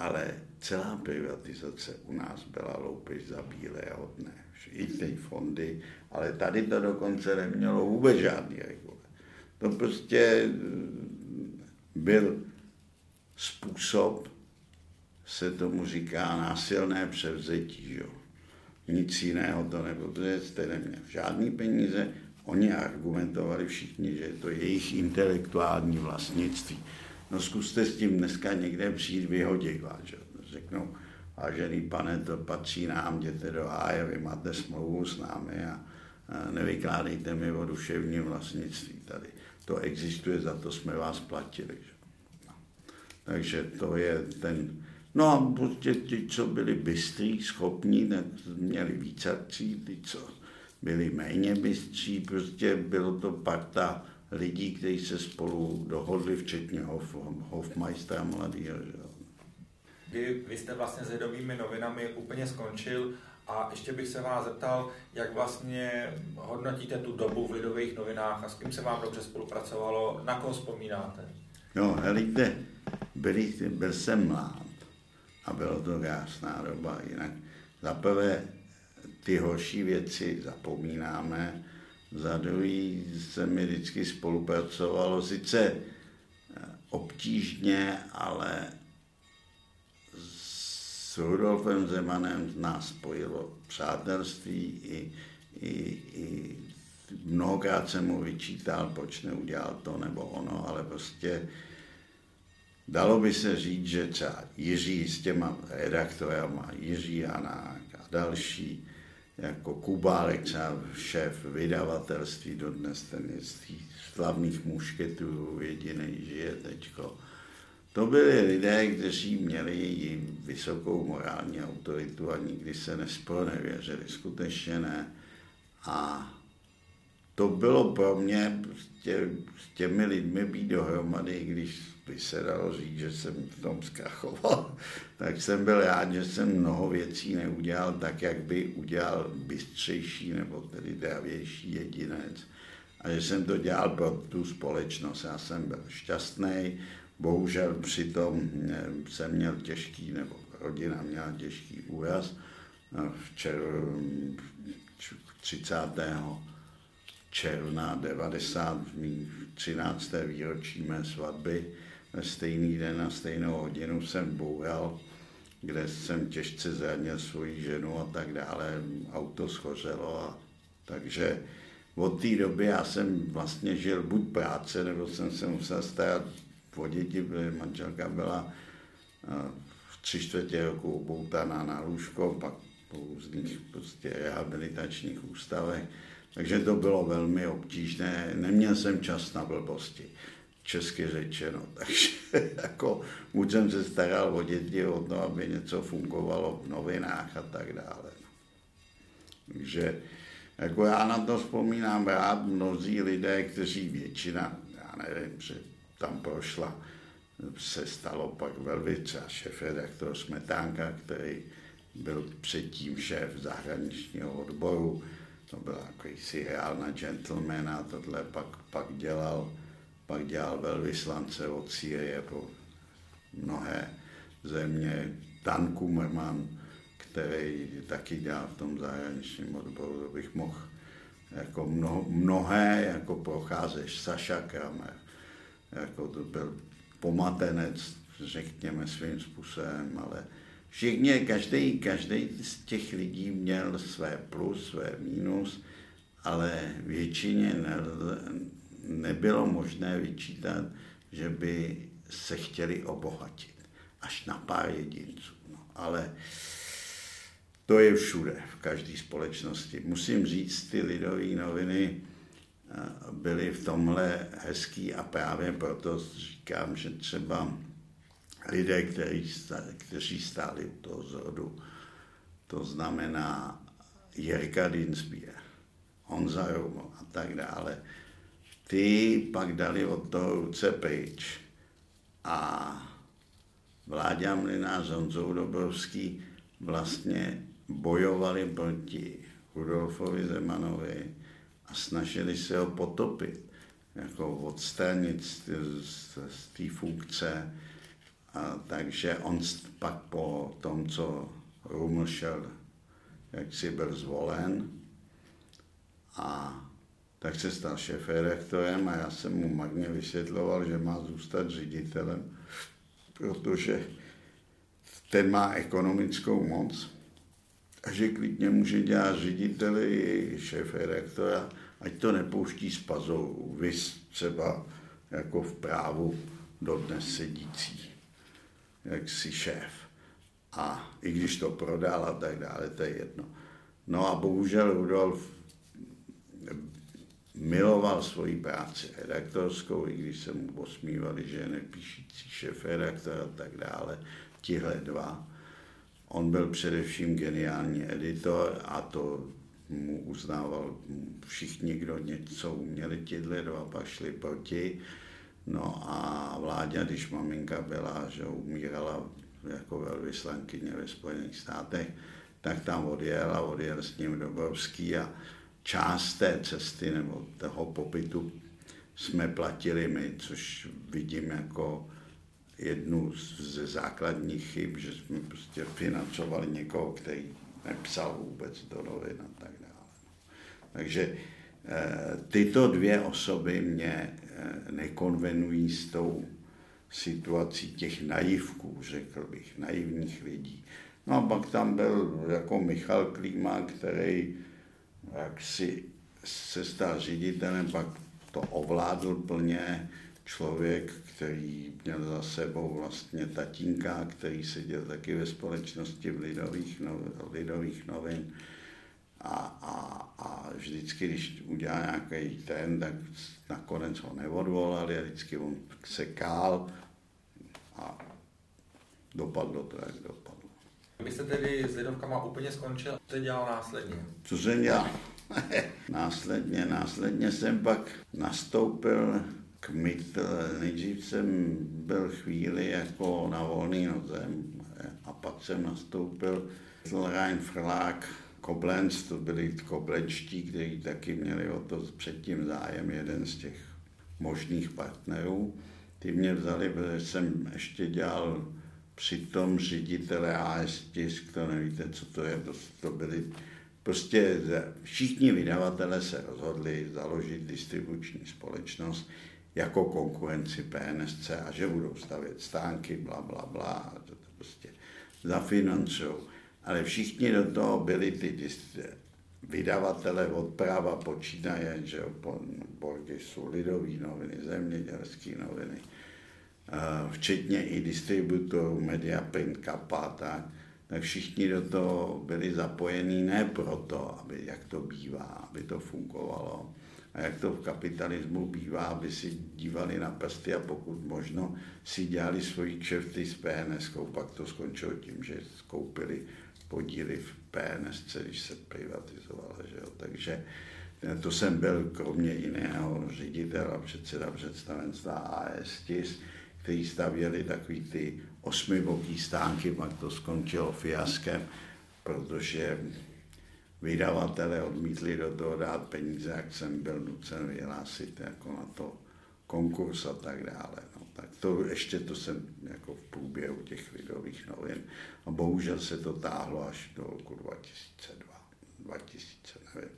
ale celá privatizace u nás byla loupež za bílého dne. I ty fondy, ale tady to dokonce nemělo vůbec žádný regule. To prostě mm, byl způsob, se tomu říká násilné převzetí. Jo. Nic jiného to nebylo, protože jste neměl žádný peníze, oni argumentovali všichni, že je to jejich intelektuální vlastnictví no zkuste s tím dneska někde přijít vyhodit vás, že? Řeknou, vážený pane, to patří nám, jděte do háje, vy máte smlouvu s námi a, nevykládejte mi o duševním vlastnictví tady. To existuje, za to jsme vás platili. No. Takže to je ten No a prostě ty, co byli bystrý, schopní, měli víc akcí, ty, co byli méně bystří, prostě bylo to parta lidí, kteří se spolu dohodli, včetně Hof, Hofmeistera mladýho. Že? Vy, vy jste vlastně s Lidovými novinami úplně skončil a ještě bych se vás zeptal, jak vlastně hodnotíte tu dobu v Lidových novinách a s kým se vám dobře spolupracovalo, na koho vzpomínáte? No, helejte, byli, byl jsem mlád a bylo to krásná doba. Jinak za prvé ty horší věci zapomínáme, za druhý se mi vždycky spolupracovalo, sice obtížně, ale s Rudolfem Zemanem nás spojilo přátelství i, i, i mnohokrát jsem mu vyčítal, proč neudělal to nebo ono, ale prostě dalo by se říct, že třeba Jiří s těma redaktorama, Jiří Janák a další, jako Kubálek, třeba šéf vydavatelství dodnes, ten je z slavných mušketů jediný žije teďko, to byli lidé, kteří měli vysokou morální autoritu a nikdy se nespronevěřili, skutečně ne. A to bylo pro mě prostě s těmi lidmi být dohromady, když by se dalo říct, že jsem v tom zkrachoval, tak jsem byl rád, že jsem mnoho věcí neudělal tak, jak by udělal bystřejší nebo tedy dravější jedinec. A že jsem to dělal pro tu společnost. Já jsem byl šťastný, Bohužel přitom eh, jsem měl těžký, nebo rodina měla těžký úraz. V červ, 30. června 90, 13. výročí mé svatby, ve stejný den na stejnou hodinu jsem boural, kde jsem těžce zranil svoji ženu a tak dále. Auto schořelo a takže od té doby já jsem vlastně žil buď práce, nebo jsem se musel starat o děti, protože manželka byla eh, v tři čtvrtě roku upoutaná na lůžko, pak po různých prostě rehabilitačních ústavech. Takže to bylo velmi obtížné. Neměl jsem čas na blbosti, česky řečeno. Takže jako buď jsem se staral o děti, o to, aby něco fungovalo v novinách a tak dále. Takže jako já na to vzpomínám rád, mnozí lidé, kteří většina, já nevím, před tam prošla, se stalo pak velvice a šéf redaktor Smetánka, který byl předtím šéf zahraničního odboru, to byl jakýsi reálna gentleman a tohle pak, pak dělal, pak dělal velvyslance od Sýrie po mnohé země, Dan Kummerman, který taky dělal v tom zahraničním odboru, to bych mohl jako mno, mnohé, jako procházeš Saša Kramer, jako to byl pomatenec, řekněme svým způsobem, ale všichni, každý, každý z těch lidí měl své plus, své mínus, ale většině ne, nebylo možné vyčítat, že by se chtěli obohatit. Až na pár jedinců. No, ale to je všude, v každé společnosti. Musím říct, ty lidové noviny, byli v tomhle hezký a právě proto říkám, že třeba lidé, kteří, kteří stáli u toho zrodu, to znamená Jirka Dinsbier, Honza Romo a tak dále, ty pak dali od toho ruce pryč a Vláďa Mlinář, Honzou Dobrovský vlastně bojovali proti Rudolfovi Zemanovi, a snažili se ho potopit, jako odstranit z, z, z té funkce. A, takže on pak po tom, co Ruml šel, jak si byl zvolen, a tak se stal šéf-redaktorem a já jsem mu marně vysvětloval, že má zůstat ředitelem, protože ten má ekonomickou moc a že klidně může dělat řediteli šéf-redaktora ať to nepouští z pazou, vys třeba jako v právu dodnes sedící, jak si šéf. A i když to prodal a tak dále, to je jedno. No a bohužel Rudolf miloval svoji práci redaktorskou, i když se mu posmívali, že je nepíšící šéf redaktor a tak dále, tihle dva. On byl především geniální editor a to mu uznával všichni, kdo něco uměli, tihle dva pak šli proti. No a vládě, když maminka byla, že umírala jako velvyslankyně ve Spojených státech, tak tam odjel a odjel s ním Dobrovský a část té cesty nebo toho pobytu jsme platili my, což vidím jako jednu ze základních chyb, že jsme prostě financovali někoho, který nepsal vůbec do novin a tak dále. Takže eh, tyto dvě osoby mě eh, nekonvenují s tou situací těch naivků, řekl bych, naivních lidí. No a pak tam byl jako Michal Klíma, který jak si se stal ředitelem, pak to ovládl plně člověk, který měl za sebou vlastně tatínka, který seděl taky ve společnosti v lidových, no, lidových novin. A, a, a vždycky, když udělal nějaký ten, tak nakonec ho neodvolali a vždycky on se kál a dopadlo to, jak dopadlo. Vy jste tedy s Lidovkama úplně skončil, co jste dělal následně? Co jsem dělal? následně, následně jsem pak nastoupil k MIT. Nejdřív jsem byl chvíli jako na volný noze a pak jsem nastoupil Rhein Verlag Koblenz, to byli koblenčtí, kteří taky měli o to předtím zájem, jeden z těch možných partnerů. Ty mě vzali, protože jsem ještě dělal přitom ředitele AS tisk, to nevíte, co to je, to, to byly prostě všichni vydavatelé se rozhodli založit distribuční společnost jako konkurenci PNSC a že budou stavět stánky, bla, bla, bla, a to, to prostě zafinancují. Ale všichni do toho byli ty vydavatele od práva počínaje, že jo, Borgisu, Lidový noviny, Zemědělský noviny, včetně i distributorů Mediaprint, Kappa, tak, tak všichni do toho byli zapojení ne proto, aby, jak to bývá, aby to fungovalo, a jak to v kapitalismu bývá, aby si dívali na prsty a pokud možno si dělali svoji kšefty s PNS, pak to skončilo tím, že skoupili podíly v PNS, když se privatizovala. Že jo? Takže eh, to jsem byl kromě jiného ředitel a předseda představenstva AS TIS, který stavěli takový ty osmiboký stánky, pak to skončilo fiaskem, protože vydavatele odmítli do toho dát peníze, jak jsem byl nucen vyhlásit jako na to konkurs a tak dále. No, tak to ještě to jsem jako v průběhu těch lidových novin a bohužel se to táhlo až do roku 2002, 2000, nevím.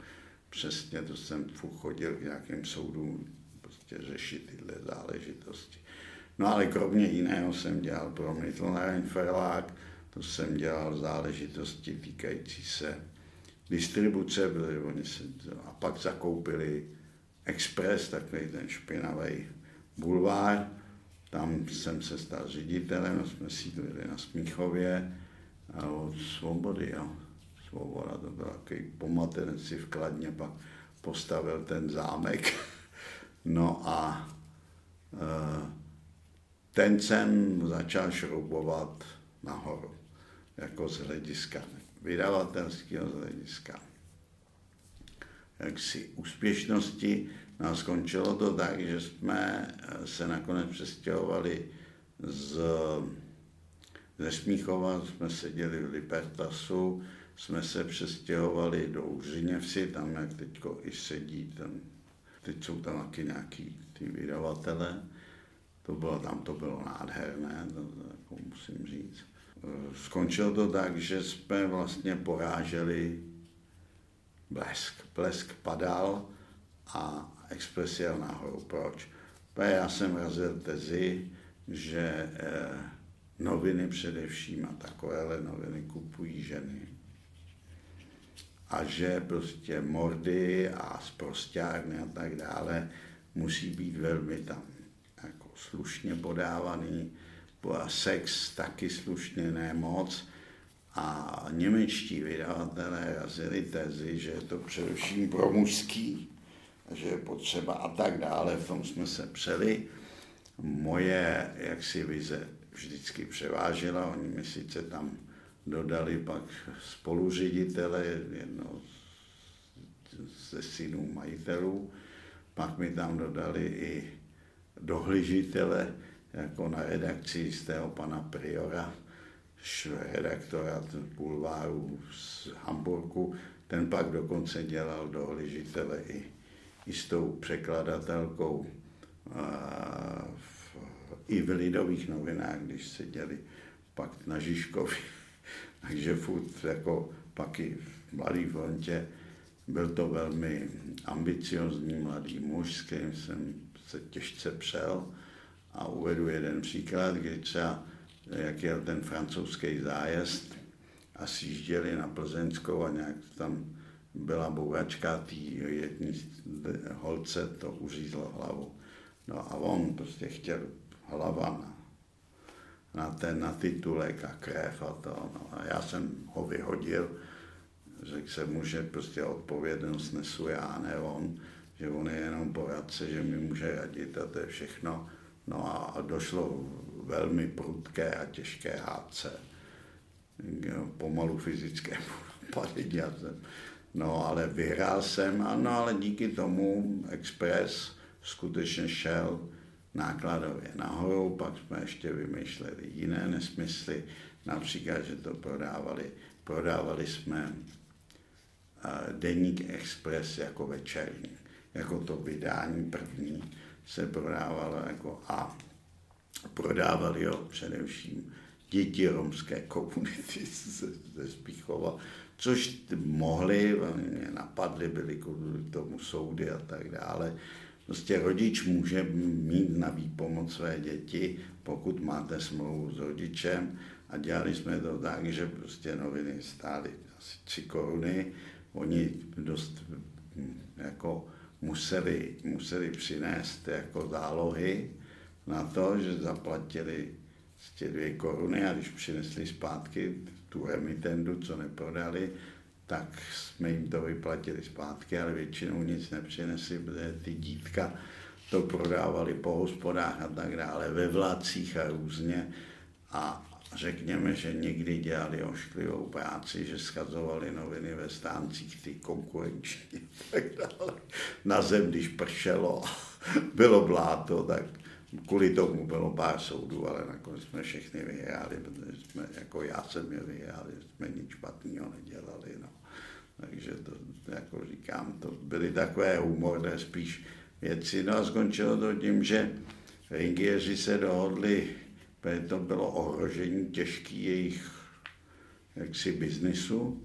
Přesně to jsem chodil k nějakým soudům prostě řešit tyhle záležitosti. No ale kromě jiného jsem dělal pro Mittelnein Verlag, to jsem dělal záležitosti týkající se distribuce, byli oni se, a pak zakoupili Express, takový ten špinavý bulvár, tam jsem se stal ředitelem, jsme sídlili na Smíchově a od Svobody, jo. Svoboda, to byl takový pomatenec si v Kladně, pak postavil ten zámek. No a e, ten jsem začal šroubovat nahoru, jako z hlediska vydavatelského hlediska jaksi úspěšnosti. No a skončilo to tak, že jsme se nakonec přestěhovali z, ze Smíchova, jsme seděli v Libertasu, jsme se přestěhovali do Užřiněvsi, tam jak teď i sedí, tam, teď jsou tam taky nějaký ty vydavatele to bylo, tam to bylo nádherné, to, to jako musím říct. Skončilo to tak, že jsme vlastně poráželi blesk. Blesk padal a Express jel nahoru. Proč? Já jsem razil tezi, že eh, noviny především a takovéhle noviny kupují ženy. A že prostě mordy a zprostárny a tak dále musí být velmi tam slušně podávaný, sex taky slušně, ne moc. A němečtí vydavatelé razili tezi, že je to především pro mužský, že je potřeba a tak dále. V tom jsme se přeli. Moje jaksi vize vždycky převážela. Oni mi sice tam dodali pak spoluředitele, jedno ze synů majitelů, pak mi tam dodali i dohlížitele, jako na redakci z tého pana Priora, redaktora bulváru z Hamburgu, ten pak dokonce dělal dohlížitele i, i s tou překladatelkou v, i v lidových novinách, když seděli pak na Žižkovi. Takže furt jako pak i v Mladý frontě byl to velmi ambiciozní mladý muž, s kterým jsem se těžce přel. A uvedu jeden příklad, kdy třeba, jak jel ten francouzský zájezd a sjížděli na Plzeňskou a nějak tam byla bouvačka, tý jední holce to uřízlo hlavu. No a on prostě chtěl hlava na, na ten na titulek a krev a to. No a já jsem ho vyhodil, řekl jsem mu, že prostě odpovědnost nesu já, ne on, že on je jenom poradce, že mi může radit a to je všechno. No a došlo velmi prudké a těžké hádce, pomalu fyzickému napadení. No ale vyhrál jsem, ano, ale díky tomu Express skutečně šel nákladově nahoru, pak jsme ještě vymýšleli jiné nesmysly, například, že to prodávali, prodávali jsme Deník Express jako večerní, jako to vydání první se prodávalo jako a prodávali ho především děti romské komunity ze, ze což mohli, mě napadly, byly kvůli tomu soudy a tak dále. Prostě rodič může mít na výpomoc své děti, pokud máte smlouvu s rodičem a dělali jsme to tak, že prostě noviny stály asi tři koruny, oni dost jako museli, museli přinést jako zálohy na to, že zaplatili z dvě koruny a když přinesli zpátky tu emitendu, co neprodali, tak jsme jim to vyplatili zpátky, ale většinou nic nepřinesli, protože ty dítka to prodávali po hospodách a tak dále, ve vládcích a různě. A řekněme, že někdy dělali ošklivou práci, že skazovali noviny ve stáncích, ty konkurenční tak dále. Na zem, když pršelo, bylo bláto, tak kvůli tomu bylo pár soudů, ale nakonec jsme všechny vyhráli, protože jsme, jako já jsem je vyhrál, jsme nic špatného nedělali. No. Takže to, jako říkám, to byly takové humorné spíš věci. No a skončilo to tím, že ringieři se dohodli to bylo ohrožení těžký jejich jaksi biznisu,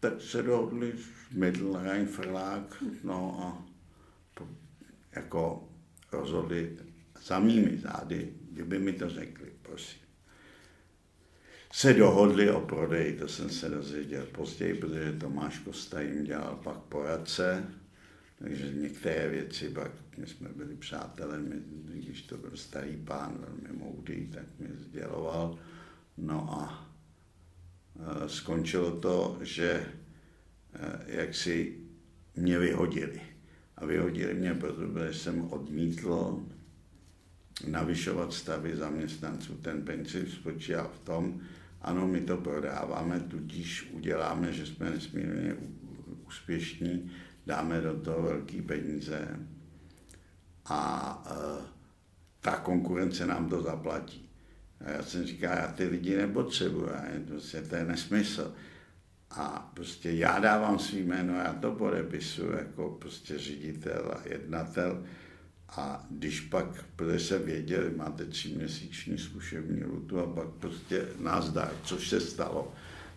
tak se dohodli Middle Rhein Verlag, no a jako rozhodli za mými zády, kdyby mi to řekli, prosím. Se dohodli o prodeji, to jsem se dozvěděl později, protože Tomáš Kosta jim dělal pak poradce, takže některé věci pak, my jsme byli přátelé, když to byl starý pán, velmi moudý, tak mi sděloval. No a e, skončilo to, že e, jak si mě vyhodili. A vyhodili mě, protože jsem odmítl navyšovat stavy zaměstnanců. Ten princip spočíval v tom, ano, my to prodáváme, tudíž uděláme, že jsme nesmírně úspěšní, dáme do toho velké peníze a e, ta konkurence nám to zaplatí. A já jsem říkal, já ty lidi nepotřebuji, prostě to je nesmysl. A prostě já dávám svý jméno, já to podepisuju jako prostě ředitel a jednatel. A když pak, protože jsem věděl, máte tříměsíční zkušební lutu a pak prostě nás dá, což se stalo,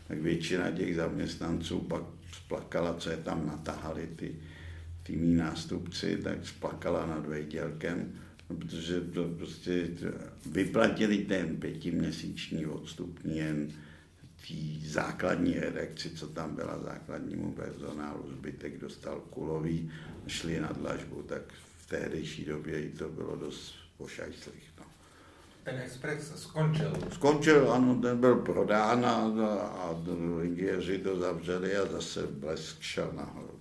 tak většina těch zaměstnanců pak splakala, co je tam natahali ty, ty mý nástupci, tak splakala nad Vejdělkem, no, protože to prostě vyplatili ten pětiměsíční odstupní jen té základní redakci, co tam byla základnímu personálu, zbytek dostal kulový, šli na dlažbu, tak v tehdejší době i to bylo dost pošajslých. Ten Express skončil? Skončil, ano, ten byl prodán a, a Ligieři to zavřeli a zase blesk šel nahoru.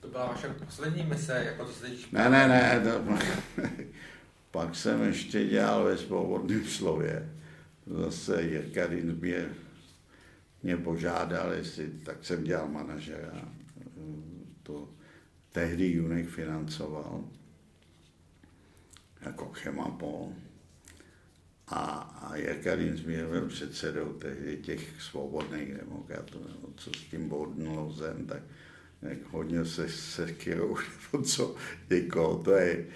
To byla vaše poslední mise, jako to se. Ne, ne, ne, to, pak jsem ještě dělal ve svobodném slově zase Jirka Dinsběr mě požádal, jestli tak jsem dělal manažera. To tehdy Junek financoval jako Chemapol. A, a Jirka Dinsběr byl předsedou tehdy těch svobodných demokratů, nebo co s tím bodnul zem, tak jak hodně se sekirou, nebo co, někoho, to je.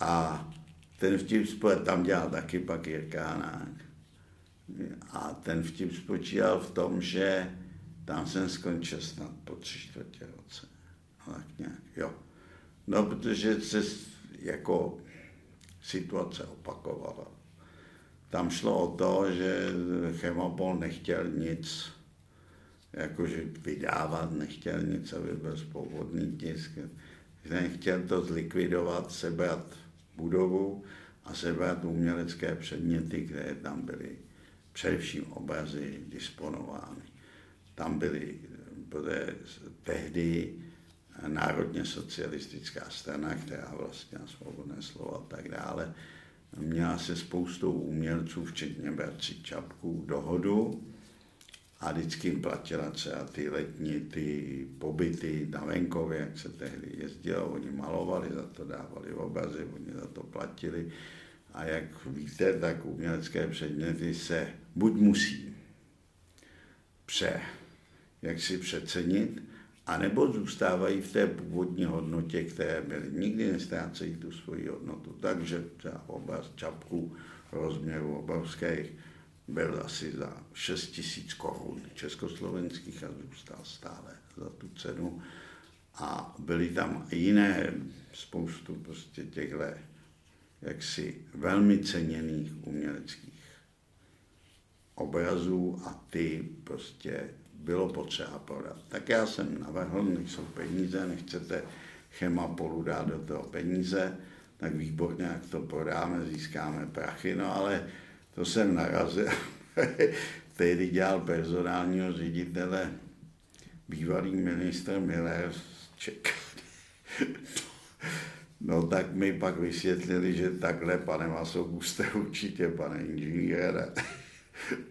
A ten vtip spojil, tam dělal taky pak Jirkánák. A ten vtip spočíval v tom, že tam jsem skončil snad po tři čtvrtě roce. No, tak nějak, jo. No, protože se jako situace opakovala. Tam šlo o to, že Chemopol nechtěl nic, jakože vydávat, nechtěl nic, aby byl svobodný tisk. Nechtěl to zlikvidovat, sebrat budovu a sebrat umělecké předměty, které tam byly především obrazy disponovány. Tam byly, bude tehdy národně socialistická strana, která vlastně svobodné slovo a tak dále, měla se spoustou umělců, včetně bratří Čapků, dohodu a vždycky jim platila třeba ty letní ty pobyty na venkově, jak se tehdy jezdilo, oni malovali, za to dávali obrazy, oni za to platili. A jak víte, tak umělecké předměty se buď musí pře, jak si přecenit, anebo zůstávají v té původní hodnotě, které byly. Nikdy nestrácejí tu svoji hodnotu. Takže třeba obraz čapků rozměru obrovských byl asi za 6 tisíc korun československých a zůstal stále za tu cenu. A byly tam jiné spoustu prostě těchto jaksi velmi ceněných uměleckých obrazů a ty prostě bylo potřeba prodat. Tak já jsem navrhl, nejsou peníze, nechcete Chemapolu dát do toho peníze, tak výborně, jak to prodáme, získáme prachy, no ale to jsem narazil. Tehdy dělal personálního ředitele bývalý ministr Miller z. No tak mi pak vysvětlili, že takhle, pane Masok, jste určitě, pane inženýre,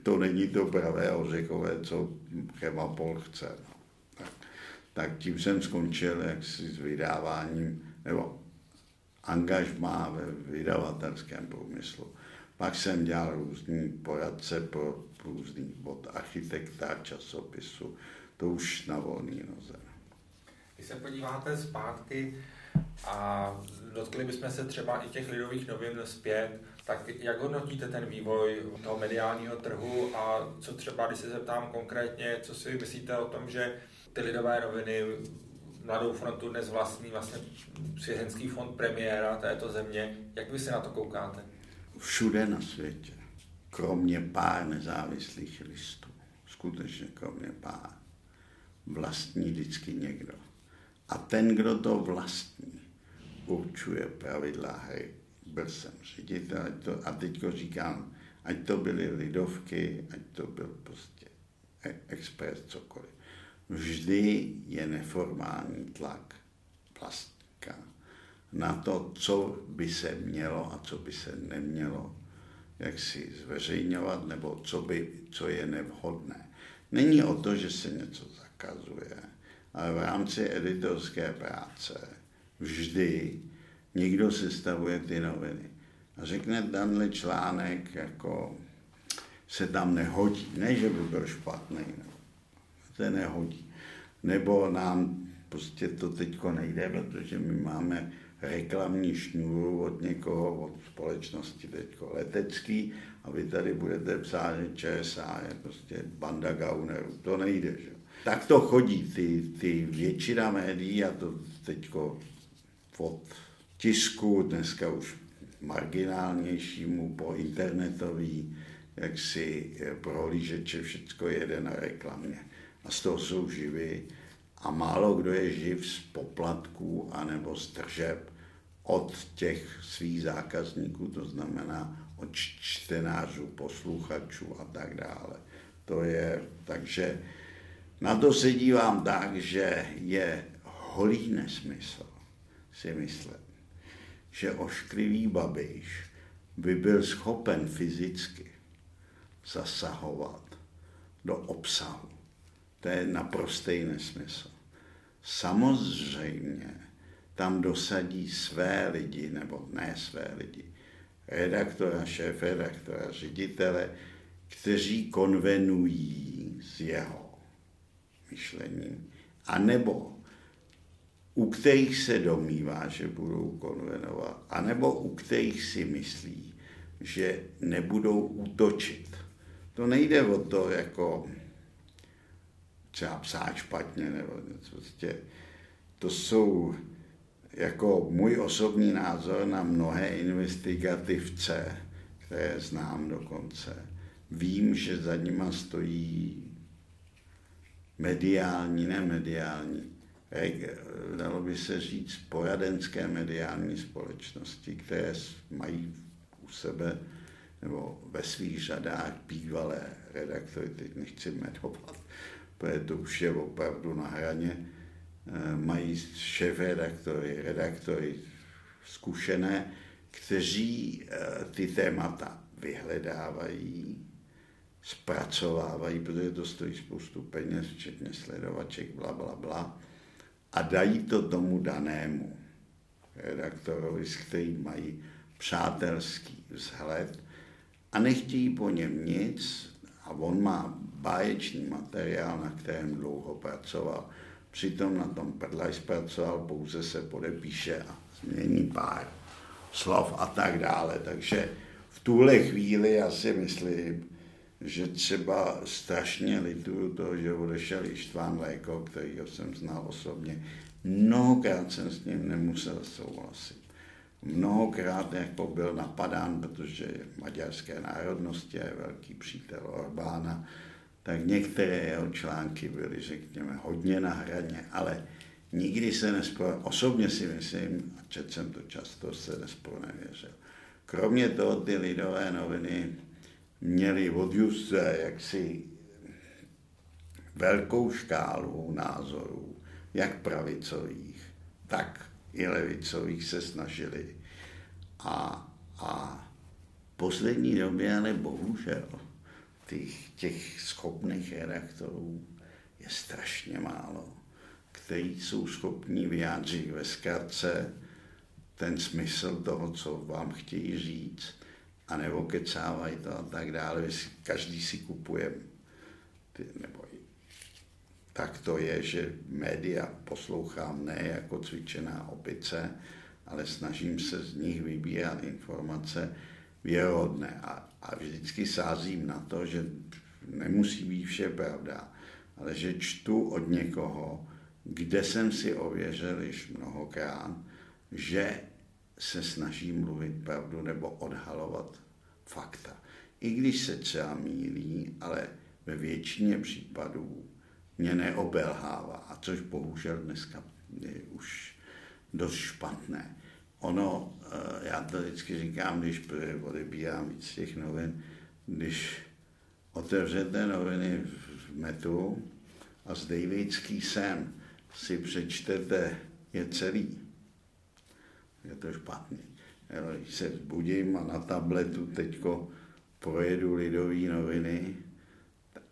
to není to pravé ořekové, co Chemapol chce. No. Tak, tak tím jsem skončil jaksi s vydáváním, nebo angažmá ve vydavatelském průmyslu. Pak jsem dělal různý poradce pro různý od architekta, časopisu, to už na volný noze. Když se podíváte zpátky a dotkli bychom se třeba i těch lidových novin zpět, tak jak hodnotíte ten vývoj toho mediálního trhu a co třeba, když se zeptám konkrétně, co si myslíte o tom, že ty lidové noviny Mladou frontu dnes vlastní vlastně svěřenský fond premiéra této země. Jak vy se na to koukáte? Všude na světě, kromě pár nezávislých listů, skutečně kromě pár, vlastní vždycky někdo. A ten, kdo to vlastní, určuje pravidla hry byl jsem ředitel, ať to, a teďko říkám, ať to byly lidovky, ať to byl prostě e, expres, cokoliv. Vždy je neformální tlak plastika na to, co by se mělo a co by se nemělo jak si zveřejňovat, nebo co, by, co je nevhodné. Není o to, že se něco zakazuje, ale v rámci editorské práce vždy někdo sestavuje ty noviny. A řekne, tenhle článek jako se tam nehodí. Ne, že by byl špatný, no. se nehodí. Nebo nám prostě to teďko nejde, protože my máme reklamní šňůru od někoho, od společnosti teďko letecký a vy tady budete psát, že ČSA je prostě banda gaunerů. To nejde, že? Tak to chodí, ty, ty většina médií a to teďko od tisku, dneska už marginálnějšímu, po internetový, jak si prohlížeče, všechno jede na reklamě. A z toho jsou živy. A málo kdo je živ z poplatků anebo z tržeb od těch svých zákazníků, to znamená od čtenářů, posluchačů a tak dále. To je, takže na to se dívám tak, že je holý nesmysl si myslet, že ošklivý babiš by byl schopen fyzicky zasahovat do obsahu. To je naprostý nesmysl. Samozřejmě tam dosadí své lidi, nebo ne své lidi, redaktora, šéf redaktora, ředitele, kteří konvenují s jeho myšlením, anebo u kterých se domývá, že budou konvenovat, anebo u kterých si myslí, že nebudou útočit. To nejde o to, jako třeba psát špatně, nebo něco prostě. To jsou jako můj osobní názor na mnohé investigativce, které znám dokonce. Vím, že za nima stojí mediální, nemediální, dalo by se říct, poradenské mediální společnosti, které mají u sebe nebo ve svých řadách bývalé redaktory, teď nechci jmenovat, protože to už je opravdu na hraně, eh, mají šéf redaktory, redaktory zkušené, kteří eh, ty témata vyhledávají, zpracovávají, protože to stojí spoustu peněz, včetně sledovaček, bla, bla, bla, a dají to tomu danému redaktorovi, s kterým mají přátelský vzhled a nechtějí po něm nic a on má báječný materiál, na kterém dlouho pracoval. Přitom na tom prdlaj zpracoval, pouze se podepíše a změní pár slov a tak dále. Takže v tuhle chvíli já si myslím, že třeba strašně lituju toho, že odešel Ištván Léko, kterýho jsem znal osobně. Mnohokrát jsem s ním nemusel souhlasit. Mnohokrát jako byl napadán, protože je maďarské národnosti a je velký přítel Orbána, tak některé jeho články byly, řekněme, hodně na hraně, ale nikdy se nespor, osobně si myslím, a četl jsem to často, se nespor nevěřil. Kromě toho ty lidové noviny měli od Juste jaksi velkou škálu názorů, jak pravicových, tak i levicových se snažili. A, a poslední době ale bohužel těch, těch schopných redaktorů je strašně málo, kteří jsou schopní vyjádřit ve zkratce ten smysl toho, co vám chtějí říct a nebo kecávají to a tak dále. Každý si kupuje, ty, nebo tak to je, že média poslouchám ne jako cvičená opice, ale snažím se z nich vybírat informace věrohodné a, a vždycky sázím na to, že nemusí být vše pravda, ale že čtu od někoho, kde jsem si ověřil již mnohokrát, že se snaží mluvit pravdu nebo odhalovat fakta. I když se třeba mílí, ale ve většině případů mě neobelhává, a což bohužel dneska je už dost špatné. Ono, eh, já to vždycky říkám, když odebírám víc těch novin, když otevřete noviny v metu a z Davidský sen si přečtete je celý, to špatný. Když se zbudím a na tabletu teďko projedu lidové noviny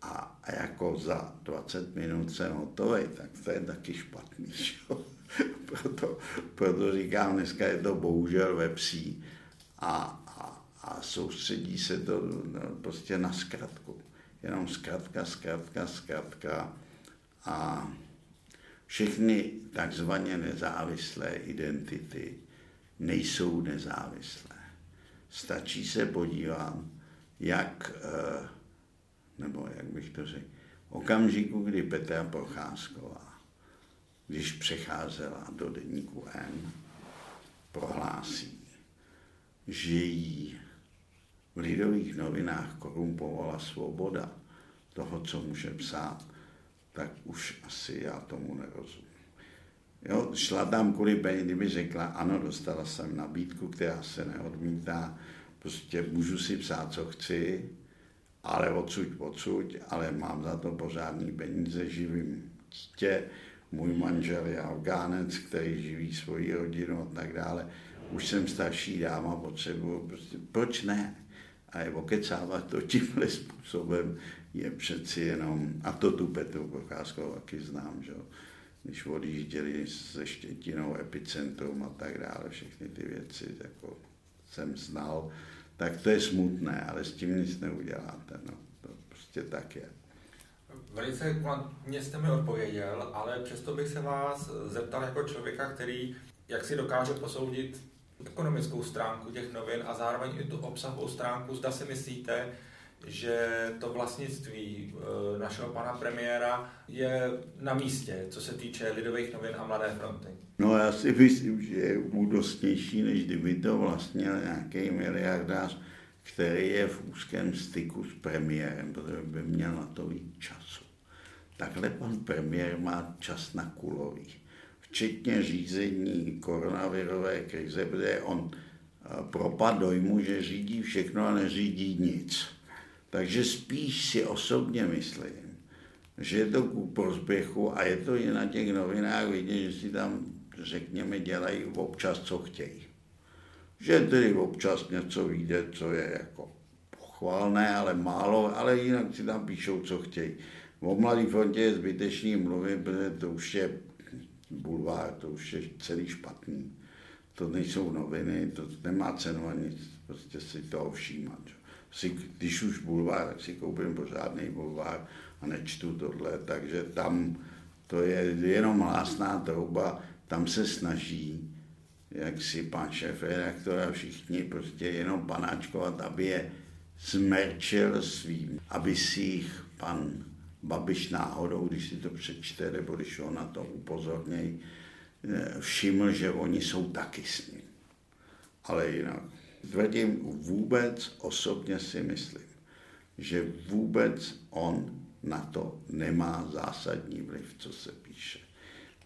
a, a jako za 20 minut jsem hotový, tak to je taky špatný. proto, proto říkám, dneska je to bohužel ve psí a, a, a soustředí se to no, prostě na zkratku. Jenom zkratka, zkratka, zkratka a všechny takzvaně nezávislé identity nejsou nezávislé. Stačí se podívat, jak, eh, nebo jak bych to řekl, okamžiku, kdy Petra Procházková, když přecházela do denníku N, prohlásí, že jí v lidových novinách korumpovala svoboda toho, co může psát, tak už asi já tomu nerozumím. Jo, šla tam kvůli peněz, kdyby řekla, ano, dostala jsem nabídku, která se neodmítá, prostě můžu si psát, co chci, ale odsud, odsud, ale mám za to pořádný peníze, živím dítě, můj manžel je Afgánec, který živí svoji rodinu a tak dále. Už jsem starší dáma, potřebuju, prostě, proč ne? A je okecávat to tímhle způsobem je přeci jenom, a to tu Petru Procházkovou taky znám, že? Když odjížděli se Štětinou, epicentrum a tak dále, všechny ty věci, jako jsem znal, tak to je smutné, ale s tím nic neuděláte, no. To prostě tak je. Velice kvantně jste mi odpověděl, ale přesto bych se vás zeptal jako člověka, který jak si dokáže posoudit ekonomickou stránku těch novin a zároveň i tu obsahovou stránku. Zda si myslíte, že to vlastnictví eh, našeho pana premiéra je na místě, co se týče Lidových novin a Mladé fronty? No já si myslím, že je údostnější, než kdyby to vlastnil nějaký miliardář, který je v úzkém styku s premiérem, protože by měl na to víc času. Takhle pan premiér má čas na kulový, včetně řízení koronavirové krize, protože on eh, propad dojmu, že řídí všechno a neřídí nic. Takže spíš si osobně myslím, že je to ku prospěchu a je to i na těch novinách vidět, že si tam, řekněme, dělají občas, co chtějí. Že tedy občas něco vyjde, co je jako pochválné, ale málo, ale jinak si tam píšou, co chtějí. O Mladý frontě je zbytečný mluvit, protože to už je bulvár, to už je celý špatný. To nejsou noviny, to nemá cenu ani prostě si toho všímat. Si, když už bulvár, si koupím pořádný bulvár a nečtu tohle, takže tam to je jenom hlásná trouba, tam se snaží, jak si pan šéf redaktor a všichni prostě jenom panáčkovat, aby je zmerčil svým, aby si jich pan Babiš náhodou, když si to přečte, nebo když ho na to upozorněj, eh, všiml, že oni jsou taky s ním. Ale jinak. Tvrdím vůbec, osobně si myslím, že vůbec on na to nemá zásadní vliv, co se píše.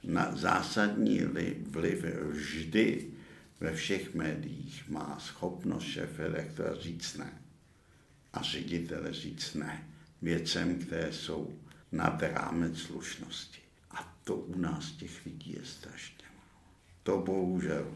Na zásadní vliv vždy ve všech médiích má schopnost šéf redaktora říct ne a ředitele říct ne věcem, které jsou nad rámec slušnosti. A to u nás těch lidí je strašně málo. To bohužel.